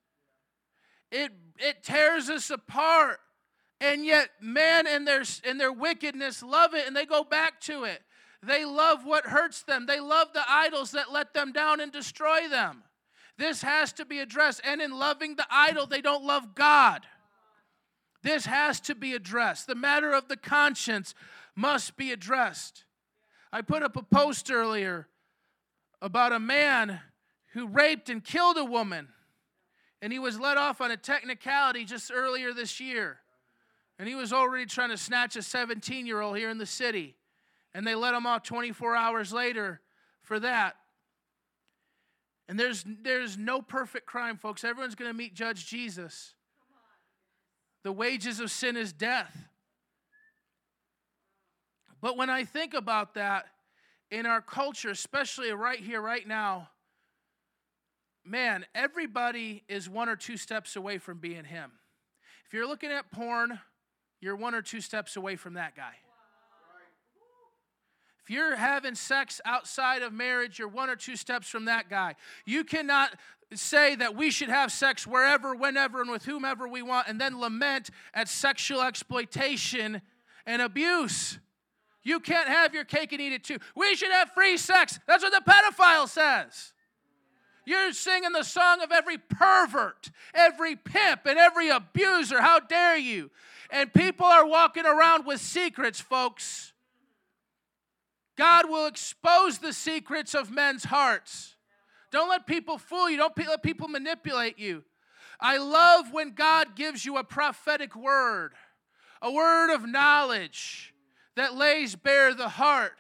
It, it tears us apart. And yet, man and their, and their wickedness love it and they go back to it. They love what hurts them, they love the idols that let them down and destroy them. This has to be addressed. And in loving the idol, they don't love God. This has to be addressed. The matter of the conscience must be addressed. I put up a post earlier about a man who raped and killed a woman, and he was let off on a technicality just earlier this year. And he was already trying to snatch a 17 year old here in the city. And they let him off 24 hours later for that. And there's, there's no perfect crime, folks. Everyone's going to meet Judge Jesus. The wages of sin is death. But when I think about that in our culture, especially right here, right now, man, everybody is one or two steps away from being him. If you're looking at porn, you're one or two steps away from that guy. If you're having sex outside of marriage, you're one or two steps from that guy. You cannot say that we should have sex wherever, whenever, and with whomever we want, and then lament at sexual exploitation and abuse. You can't have your cake and eat it too. We should have free sex. That's what the pedophile says. You're singing the song of every pervert, every pimp, and every abuser. How dare you? And people are walking around with secrets, folks. God will expose the secrets of men's hearts. Don't let people fool you, don't let people manipulate you. I love when God gives you a prophetic word, a word of knowledge that lays bare the heart.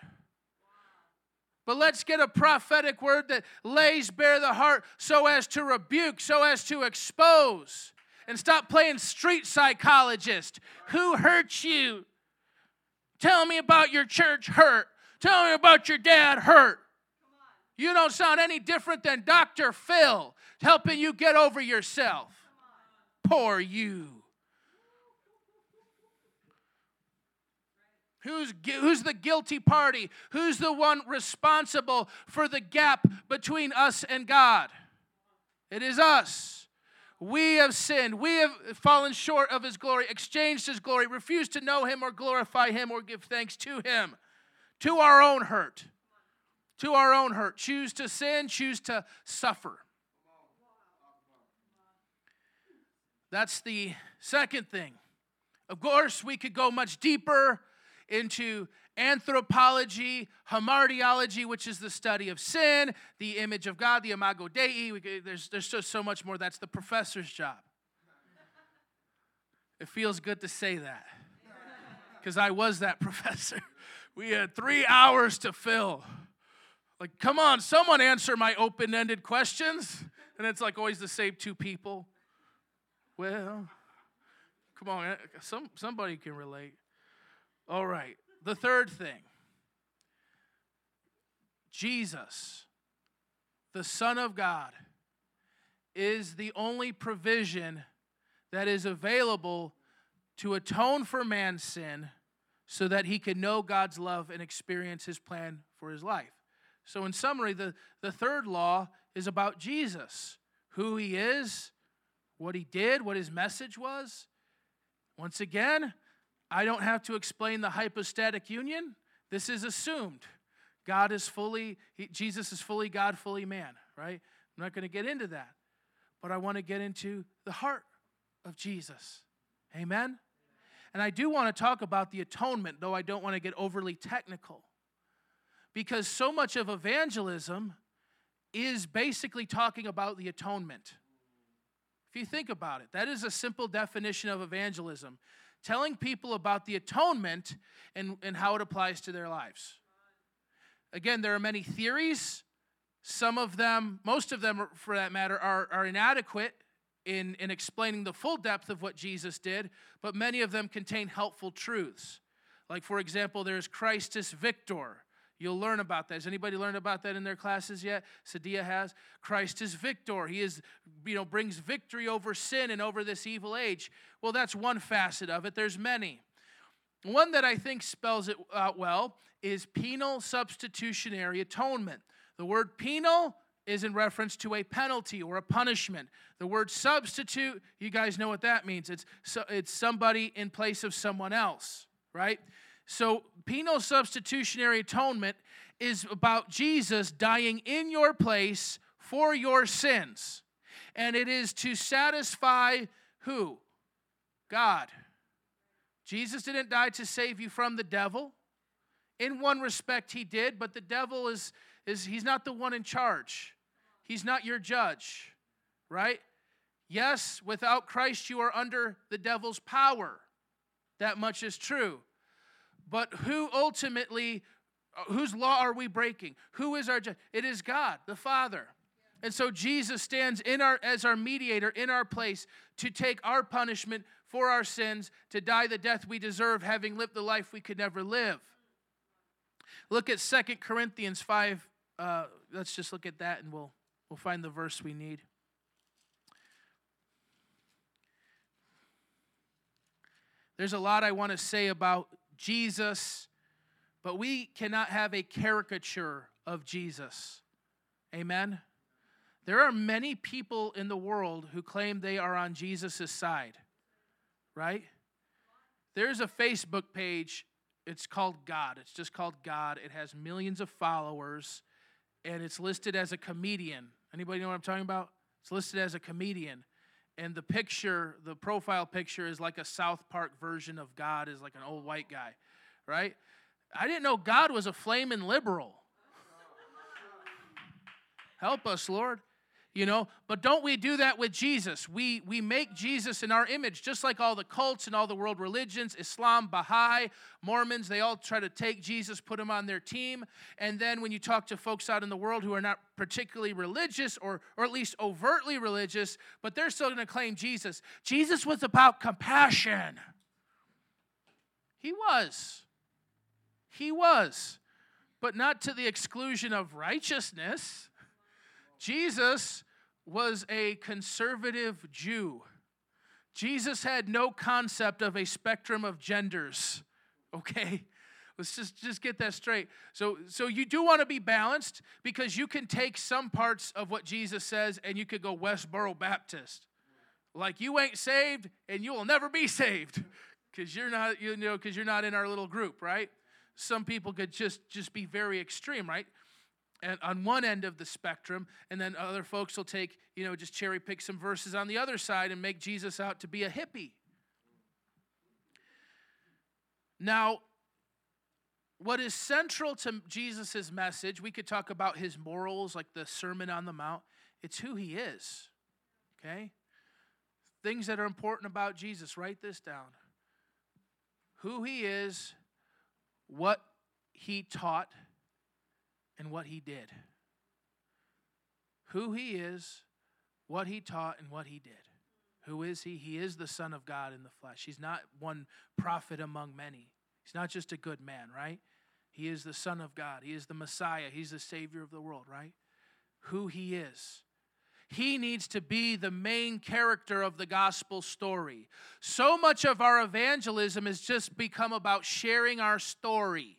But let's get a prophetic word that lays bare the heart so as to rebuke, so as to expose. And stop playing street psychologist. Who hurt you? Tell me about your church hurt. Tell me about your dad hurt. You don't sound any different than Dr. Phil helping you get over yourself. Poor you. Who's, who's the guilty party? Who's the one responsible for the gap between us and God? It is us. We have sinned. We have fallen short of His glory, exchanged His glory, refused to know Him or glorify Him or give thanks to Him, to our own hurt. To our own hurt. Choose to sin, choose to suffer. That's the second thing. Of course, we could go much deeper into anthropology, hamartiology, which is the study of sin, the image of God, the imago Dei. Could, there's, there's just so much more. That's the professor's job. It feels good to say that because I was that professor. We had three hours to fill. Like, come on, someone answer my open ended questions. And it's like always the same two people. Well, come on, eh, some, somebody can relate. All right. The third thing Jesus, the Son of God, is the only provision that is available to atone for man's sin so that he can know God's love and experience his plan for his life. So, in summary, the, the third law is about Jesus who he is, what he did, what his message was. Once again, I don't have to explain the hypostatic union. This is assumed. God is fully, he, Jesus is fully God, fully man, right? I'm not going to get into that. But I want to get into the heart of Jesus. Amen? And I do want to talk about the atonement, though I don't want to get overly technical. Because so much of evangelism is basically talking about the atonement. If you think about it, that is a simple definition of evangelism telling people about the atonement and, and how it applies to their lives. Again, there are many theories. Some of them, most of them for that matter, are, are inadequate in, in explaining the full depth of what Jesus did, but many of them contain helpful truths. Like, for example, there's Christus Victor, You'll learn about that. Has anybody learned about that in their classes yet? Sadia has. Christ is victor. He is, you know, brings victory over sin and over this evil age. Well, that's one facet of it. There's many. One that I think spells it out well is penal substitutionary atonement. The word penal is in reference to a penalty or a punishment. The word substitute, you guys know what that means. It's, so, it's somebody in place of someone else, right? So, penal substitutionary atonement is about Jesus dying in your place for your sins. And it is to satisfy who? God. Jesus didn't die to save you from the devil. In one respect, he did, but the devil is, is he's not the one in charge. He's not your judge, right? Yes, without Christ, you are under the devil's power. That much is true. But who ultimately, uh, whose law are we breaking? Who is our judge? It is God, the Father. And so Jesus stands in our as our mediator in our place to take our punishment for our sins, to die the death we deserve, having lived the life we could never live. Look at Second Corinthians 5. Uh, let's just look at that and we'll, we'll find the verse we need. There's a lot I want to say about Jesus, but we cannot have a caricature of Jesus. Amen? There are many people in the world who claim they are on Jesus' side, right? There's a Facebook page. It's called God. It's just called God. It has millions of followers, and it's listed as a comedian. Anybody know what I'm talking about? It's listed as a comedian. And the picture, the profile picture, is like a South Park version of God, is like an old white guy, right? I didn't know God was a flaming liberal. Help us, Lord you know? But don't we do that with jesus? We we make jesus in our image just like all the cults and all the world religions islam baha'i mormons they all try to take jesus put him on their team. And then when you talk to folks out in the world who are not particularly religious or or at least overtly religious but they're still going to claim jesus. Jesus was about compassion. He was. He was. But not to the exclusion of righteousness. Jesus was a conservative Jew. Jesus had no concept of a spectrum of genders. Okay? Let's just, just get that straight. So, so you do want to be balanced because you can take some parts of what Jesus says and you could go Westboro Baptist. Like you ain't saved and you will never be saved because you're not, you know, because you're not in our little group, right? Some people could just just be very extreme, right? And on one end of the spectrum, and then other folks will take, you know, just cherry pick some verses on the other side and make Jesus out to be a hippie. Now, what is central to Jesus' message, we could talk about his morals, like the Sermon on the Mount, it's who he is. Okay? Things that are important about Jesus, write this down. Who he is, what he taught, and what he did. Who he is, what he taught, and what he did. Who is he? He is the Son of God in the flesh. He's not one prophet among many. He's not just a good man, right? He is the Son of God. He is the Messiah. He's the Savior of the world, right? Who he is. He needs to be the main character of the gospel story. So much of our evangelism has just become about sharing our story.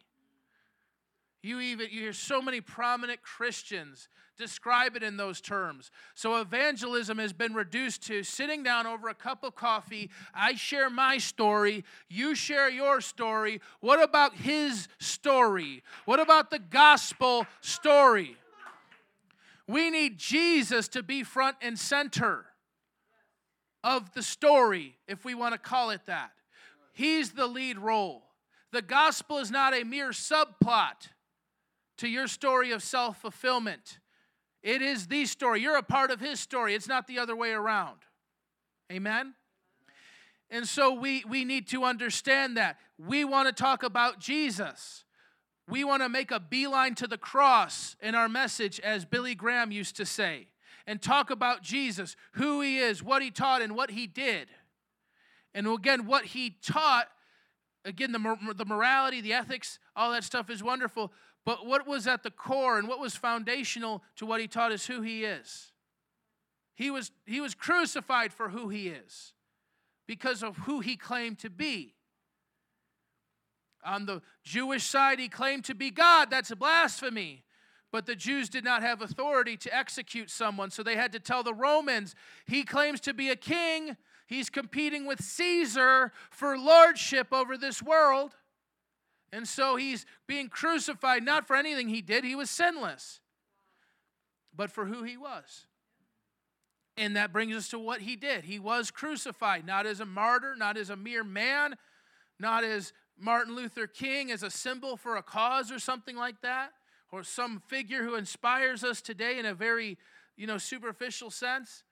You even you hear so many prominent Christians describe it in those terms. So evangelism has been reduced to sitting down over a cup of coffee. I share my story, you share your story. What about his story? What about the gospel story? We need Jesus to be front and center of the story, if we want to call it that. He's the lead role. The gospel is not a mere subplot to your story of self fulfillment. It is the story. You're a part of his story. It's not the other way around. Amen? And so we, we need to understand that. We want to talk about Jesus. We want to make a beeline to the cross in our message, as Billy Graham used to say, and talk about Jesus, who he is, what he taught, and what he did. And again, what he taught, again, the, the morality, the ethics, all that stuff is wonderful. But what was at the core and what was foundational to what he taught is who he is. He was, he was crucified for who he is because of who he claimed to be. On the Jewish side, he claimed to be God. That's a blasphemy. But the Jews did not have authority to execute someone, so they had to tell the Romans he claims to be a king. He's competing with Caesar for lordship over this world. And so he's being crucified not for anything he did, he was sinless, but for who he was. And that brings us to what he did. He was crucified, not as a martyr, not as a mere man, not as Martin Luther King as a symbol for a cause or something like that, or some figure who inspires us today in a very, you know, superficial sense.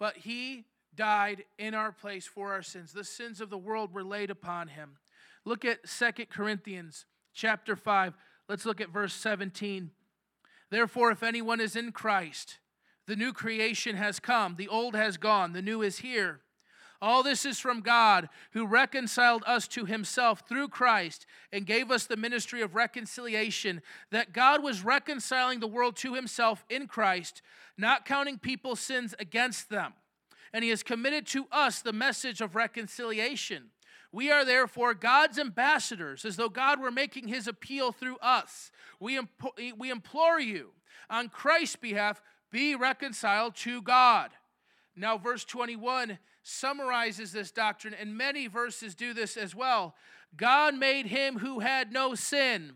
But he died in our place for our sins. The sins of the world were laid upon him. Look at Second Corinthians chapter 5. Let's look at verse 17. Therefore, if anyone is in Christ, the new creation has come, the old has gone, the new is here. All this is from God, who reconciled us to himself through Christ and gave us the ministry of reconciliation, that God was reconciling the world to himself in Christ, not counting people's sins against them. And he has committed to us the message of reconciliation. We are therefore God's ambassadors, as though God were making his appeal through us. We, we implore you, on Christ's behalf, be reconciled to God. Now, verse 21 summarizes this doctrine, and many verses do this as well. God made him who had no sin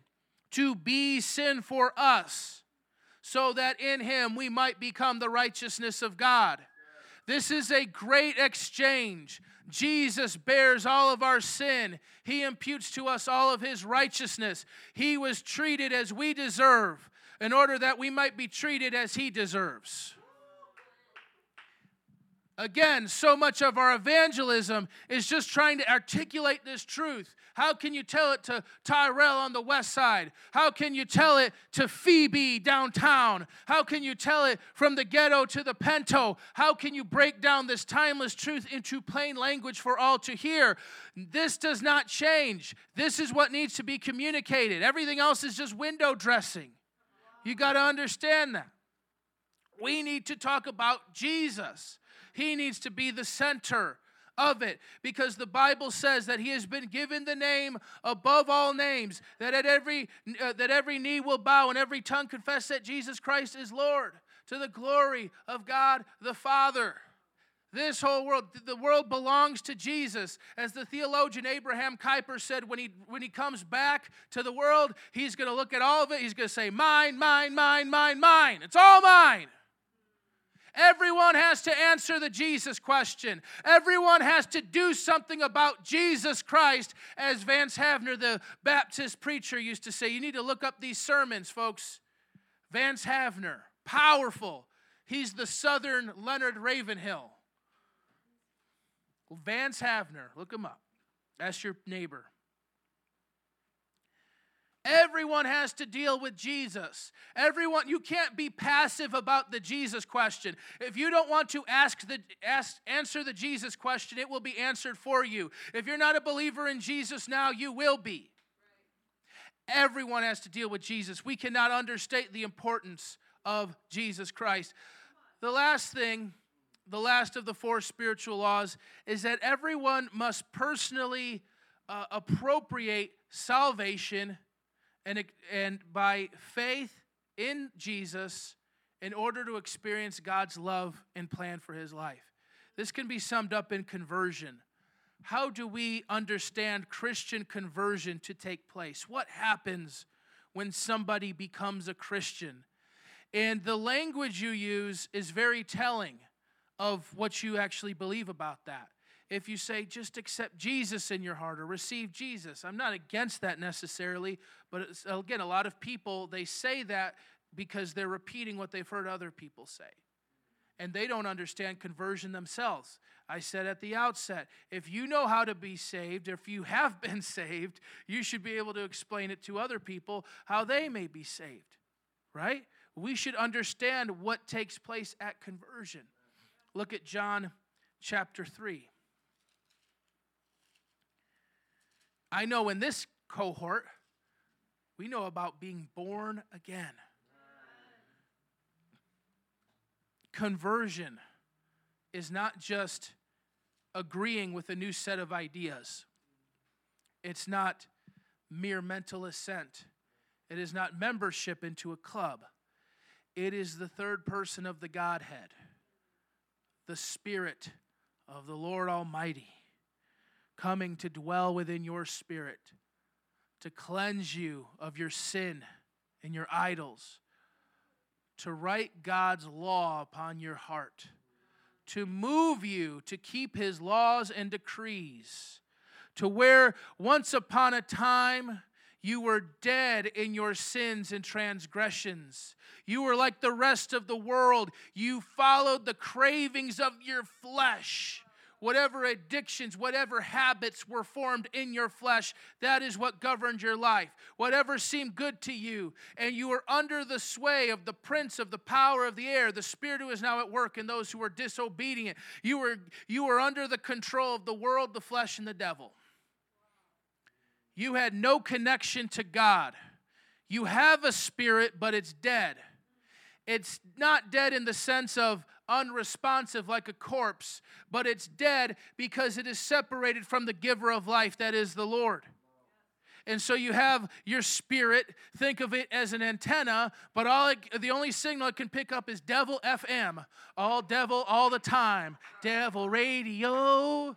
to be sin for us, so that in him we might become the righteousness of God. This is a great exchange. Jesus bears all of our sin. He imputes to us all of his righteousness. He was treated as we deserve in order that we might be treated as he deserves. Again, so much of our evangelism is just trying to articulate this truth. How can you tell it to Tyrell on the west side? How can you tell it to Phoebe downtown? How can you tell it from the ghetto to the Pento? How can you break down this timeless truth into plain language for all to hear? This does not change. This is what needs to be communicated. Everything else is just window dressing. You got to understand that. We need to talk about Jesus. He needs to be the center of it because the bible says that he has been given the name above all names that at every uh, that every knee will bow and every tongue confess that jesus christ is lord to the glory of god the father. This whole world the world belongs to jesus. As the theologian abraham kuyper said when he when he comes back to the world he's going to look at all of it he's going to say mine mine mine mine mine. It's all mine Everyone has to answer the Jesus question. Everyone has to do something about Jesus Christ, as Vance Havner, the Baptist preacher, used to say. You need to look up these sermons, folks. Vance Havner, powerful. He's the Southern Leonard Ravenhill. Vance Havner, look him up. That's your neighbor. Everyone has to deal with Jesus. Everyone, you can't be passive about the Jesus question. If you don't want to ask the ask, answer the Jesus question, it will be answered for you. If you're not a believer in Jesus now, you will be. Everyone has to deal with Jesus. We cannot understate the importance of Jesus Christ. The last thing, the last of the four spiritual laws, is that everyone must personally uh, appropriate salvation and, and by faith in Jesus in order to experience God's love and plan for his life. This can be summed up in conversion. How do we understand Christian conversion to take place? What happens when somebody becomes a Christian? And the language you use is very telling of what you actually believe about that if you say just accept Jesus in your heart or receive Jesus. I'm not against that necessarily, but again, a lot of people they say that because they're repeating what they've heard other people say. And they don't understand conversion themselves. I said at the outset, if you know how to be saved, if you have been saved, you should be able to explain it to other people how they may be saved, right? We should understand what takes place at conversion. Look at John chapter 3. I know in this cohort, we know about being born again. Conversion is not just agreeing with a new set of ideas, it's not mere mental assent, it is not membership into a club. It is the third person of the Godhead, the Spirit of the Lord Almighty coming to dwell within your spirit, to cleanse you of your sin and your idols, to write God's law upon your heart, to move you to keep his laws and decrees, to where once upon a time you were dead in your sins and transgressions. You were like the rest of the world. You followed the cravings of your flesh whatever addictions, whatever habits were formed in your flesh, that is what governed your life. Whatever seemed good to you, and you were under the sway of the prince of the power of the air, the spirit who is now at work in those who are disobedient. You were, you were under the control of the world, the flesh, and the devil. You had no connection to God. You have a spirit, but it's dead. It's not dead in the sense of unresponsive like a corpse, but it's dead because it is separated from the giver of life, that is the Lord. And so you have your spirit, think of it as an antenna, but all it, the only signal it can pick up is devil FM. All devil all the time. Devil radio.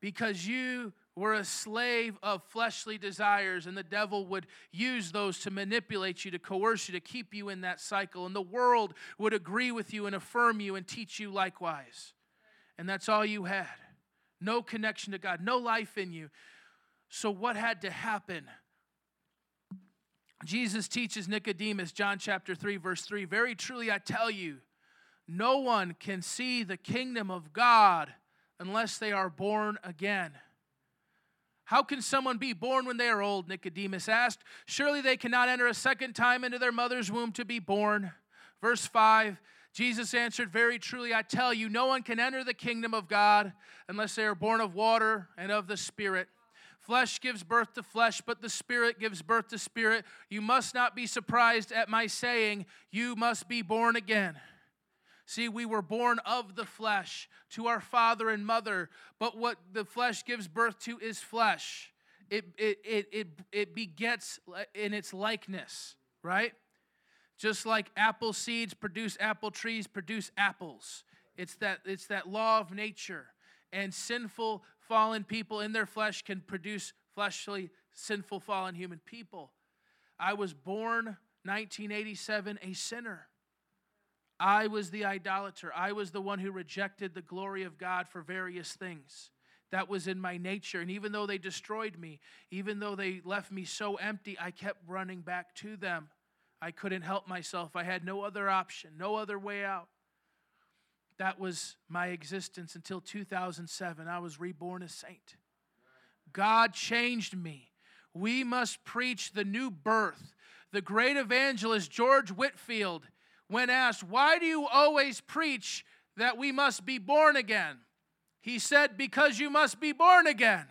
because you were a slave of fleshly desires, and the devil would use those to manipulate you, to coerce you, to keep you in that cycle. And the world would agree with you and affirm you and teach you likewise. And that's all you had no connection to God, no life in you. So, what had to happen? Jesus teaches Nicodemus, John chapter 3, verse 3 Very truly I tell you, no one can see the kingdom of God unless they are born again. How can someone be born when they are old? Nicodemus asked. Surely they cannot enter a second time into their mother's womb to be born. Verse 5 Jesus answered, Very truly, I tell you, no one can enter the kingdom of God unless they are born of water and of the Spirit. Flesh gives birth to flesh, but the Spirit gives birth to spirit. You must not be surprised at my saying, You must be born again. See, we were born of the flesh to our father and mother, but what the flesh gives birth to is flesh. It, it, it, it, it begets in its likeness, right? Just like apple seeds produce apple trees, produce apples. It's that, it's that law of nature. And sinful, fallen people in their flesh can produce fleshly, sinful, fallen human people. I was born 1987 a sinner. I was the idolater. I was the one who rejected the glory of God for various things. That was in my nature. And even though they destroyed me, even though they left me so empty, I kept running back to them. I couldn't help myself. I had no other option, no other way out. That was my existence until 2007. I was reborn a saint. God changed me. We must preach the new birth. The great evangelist George Whitefield when asked, Why do you always preach that we must be born again? He said, Because you must be born again.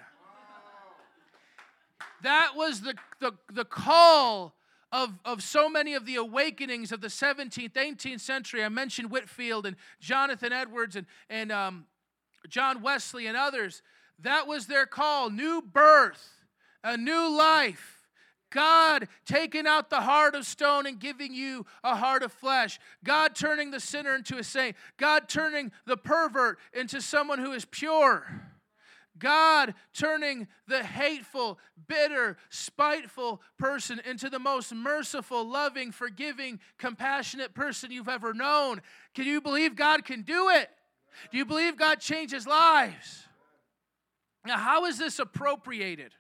That was the, the, the call of, of so many of the awakenings of the 17th, 18th century. I mentioned Whitefield and Jonathan Edwards and, and um, John Wesley and others. That was their call new birth, a new life. God taking out the heart of stone and giving you a heart of flesh. God turning the sinner into a saint. God turning the pervert into someone who is pure. God turning the hateful, bitter, spiteful person into the most merciful, loving, forgiving, compassionate person you've ever known. Can you believe God can do it? Do you believe God changes lives? Now, how is this appropriated?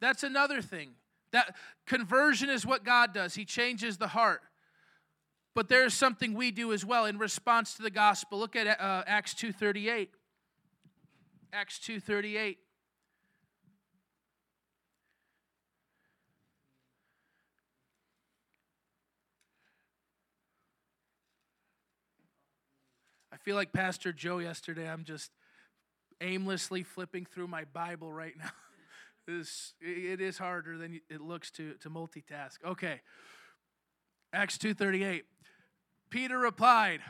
That's another thing. That conversion is what God does. He changes the heart. But there is something we do as well in response to the gospel. Look at uh, Acts 2:38. Acts 2:38. I feel like Pastor Joe yesterday. I'm just aimlessly flipping through my Bible right now. is it is harder than it looks to, to multitask. Okay. Acts 2:38. Peter replied,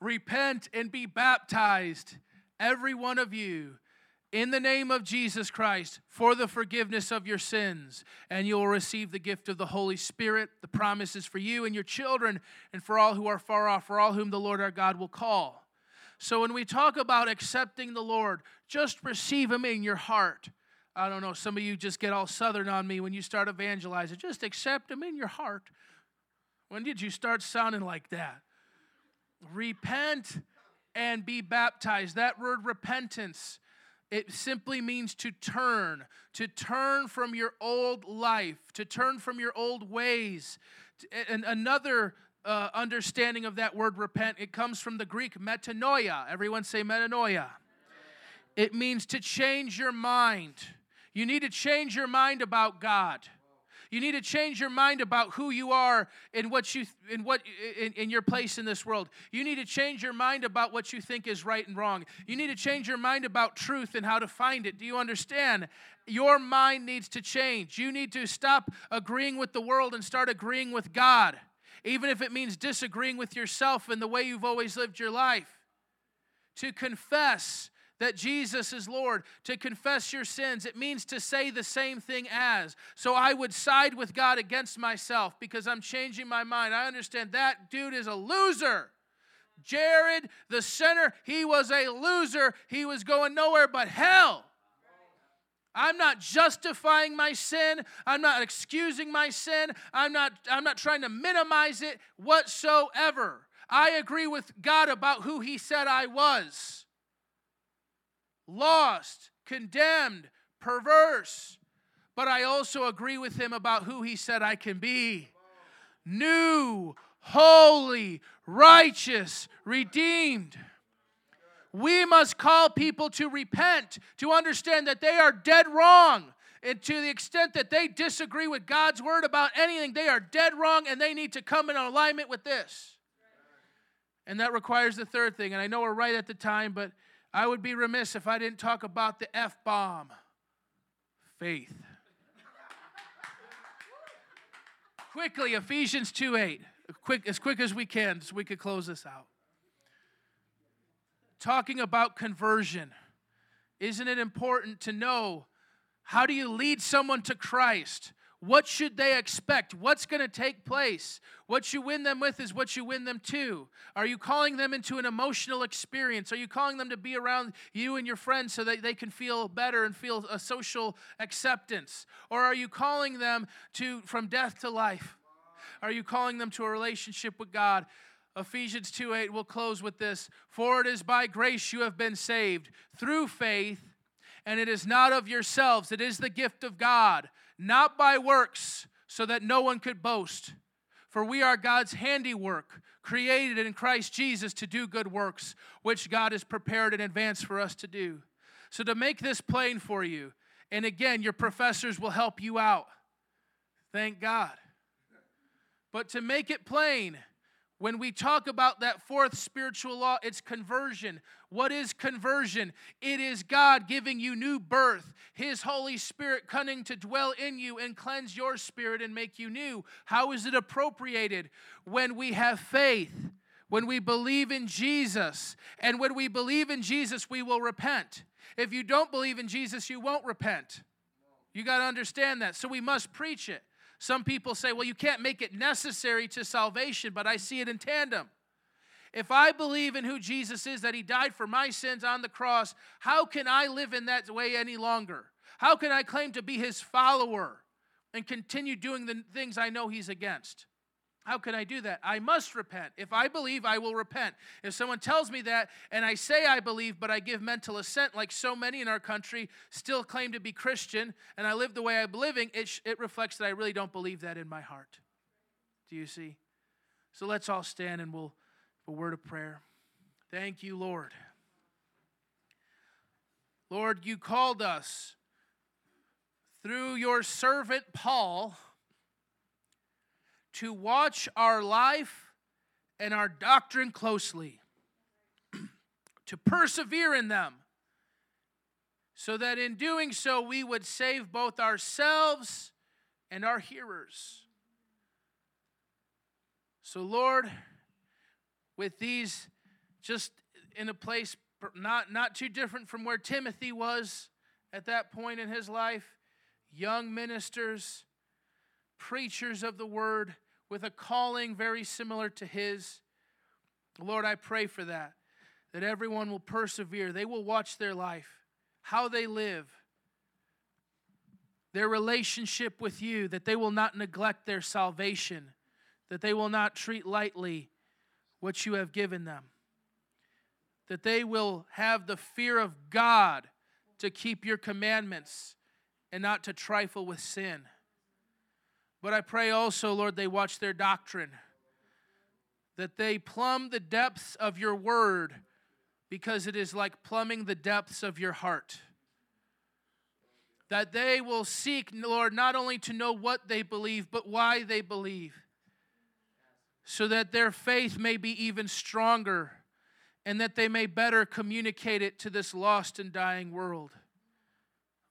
"Repent and be baptized, every one of you, in the name of Jesus Christ for the forgiveness of your sins, and you will receive the gift of the Holy Spirit. The promise is for you and your children and for all who are far off, for all whom the Lord our God will call." So when we talk about accepting the Lord, just receive him in your heart. I don't know, some of you just get all southern on me when you start evangelizing. Just accept Him in your heart. When did you start sounding like that? Repent and be baptized. That word repentance, it simply means to turn, to turn from your old life, to turn from your old ways. And another uh, understanding of that word repent, it comes from the Greek metanoia. Everyone say metanoia. It means to change your mind you need to change your mind about God. You need to change your mind about who you are and what you in what in, in, your place in this world. You need to change your mind about what you think is right and wrong. You need to change your mind about truth and how to find it. Do you understand? Your mind needs to change. You need to stop agreeing with the world and start agreeing with God. Even if it means disagreeing with yourself and the way you've always lived your life. To confess that Jesus is Lord, to confess your sins. It means to say the same thing as. So I would side with God against myself because I'm changing my mind. I understand that dude is a loser. Jared, the sinner, he was a loser. He was going nowhere but hell. I'm not justifying my sin. I'm not excusing my sin. I'm not, I'm not trying to minimize it whatsoever. I agree with God about who He said I was lost, condemned, perverse. But I also agree with Him about who He said I can be new, holy, righteous, redeemed. We must call people to repent, to understand that they are dead wrong. And to the extent that they disagree with God's word about anything, they are dead wrong and they need to come in alignment with this. And that requires the third thing. And I know we're right at the time, but I would be remiss if I didn't talk about the F bomb faith. Quickly, Ephesians 2 8. Quick, as quick as we can, so we could close this out talking about conversion, isn't it important to know how do you lead someone to Christ? What should they expect? What's going to take place? What you win them with is what you win them to. Are you calling them into an emotional experience? Are you calling them to be around you and your friends so that they can feel better and feel a social acceptance? Or are you calling them to from death to life? Are you calling them to a relationship with God? Ephesians 2 8, we'll close with this. For it is by grace you have been saved through faith, and it is not of yourselves, it is the gift of God, not by works, so that no one could boast. For we are God's handiwork, created in Christ Jesus to do good works, which God has prepared in advance for us to do. So, to make this plain for you, and again, your professors will help you out. Thank God. But to make it plain, when we talk about that fourth spiritual law, it's conversion. What is conversion? It is God giving you new birth, His Holy Spirit coming to dwell in you and cleanse your spirit and make you new. How is it appropriated? When we have faith, when we believe in Jesus. And when we believe in Jesus, we will repent. If you don't believe in Jesus, you won't repent. You got to understand that. So we must preach it. Some people say, well, you can't make it necessary to salvation, but I see it in tandem. If I believe in who Jesus is, that he died for my sins on the cross, how can I live in that way any longer? How can I claim to be his follower and continue doing the things I know he's against? How can I do that? I must repent. If I believe, I will repent. If someone tells me that and I say I believe, but I give mental assent, like so many in our country still claim to be Christian, and I live the way I'm living, it, sh- it reflects that I really don't believe that in my heart. Do you see? So let's all stand and we'll have a word of prayer. Thank you, Lord. Lord, you called us through your servant Paul to watch our life and our doctrine closely, to persevere in them, so that in doing so we would save both ourselves and our hearers. So, Lord, with these just in a place not, not too different from where Timothy was at that point in his life, young ministers, preachers of the word, with a calling very similar to his. Lord, I pray for that, that everyone will persevere. They will watch their life, how they live, their relationship with you, that they will not neglect their salvation, that they will not treat lightly what you have given them, that they will have the fear of God to keep your commandments and not to trifle with sin. But I pray also, Lord, they watch their doctrine, that they plumb the depths of your word, because it is like plumbing the depths of your heart. That they will seek, Lord, not only to know what they believe, but why they believe, so that their faith may be even stronger and that they may better communicate it to this lost and dying world.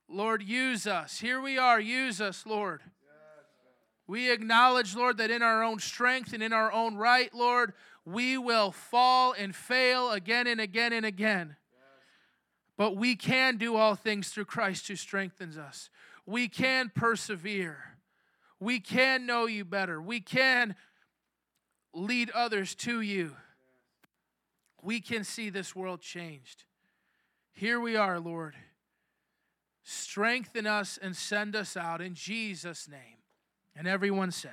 Lord, use us. Here we are. Use us, Lord. We acknowledge, Lord, that in our own strength and in our own right, Lord, we will fall and fail again and again and again. But we can do all things through Christ who strengthens us. We can persevere. We can know you better. We can lead others to you. We can see this world changed. Here we are, Lord. Strengthen us and send us out in Jesus' name. And everyone said,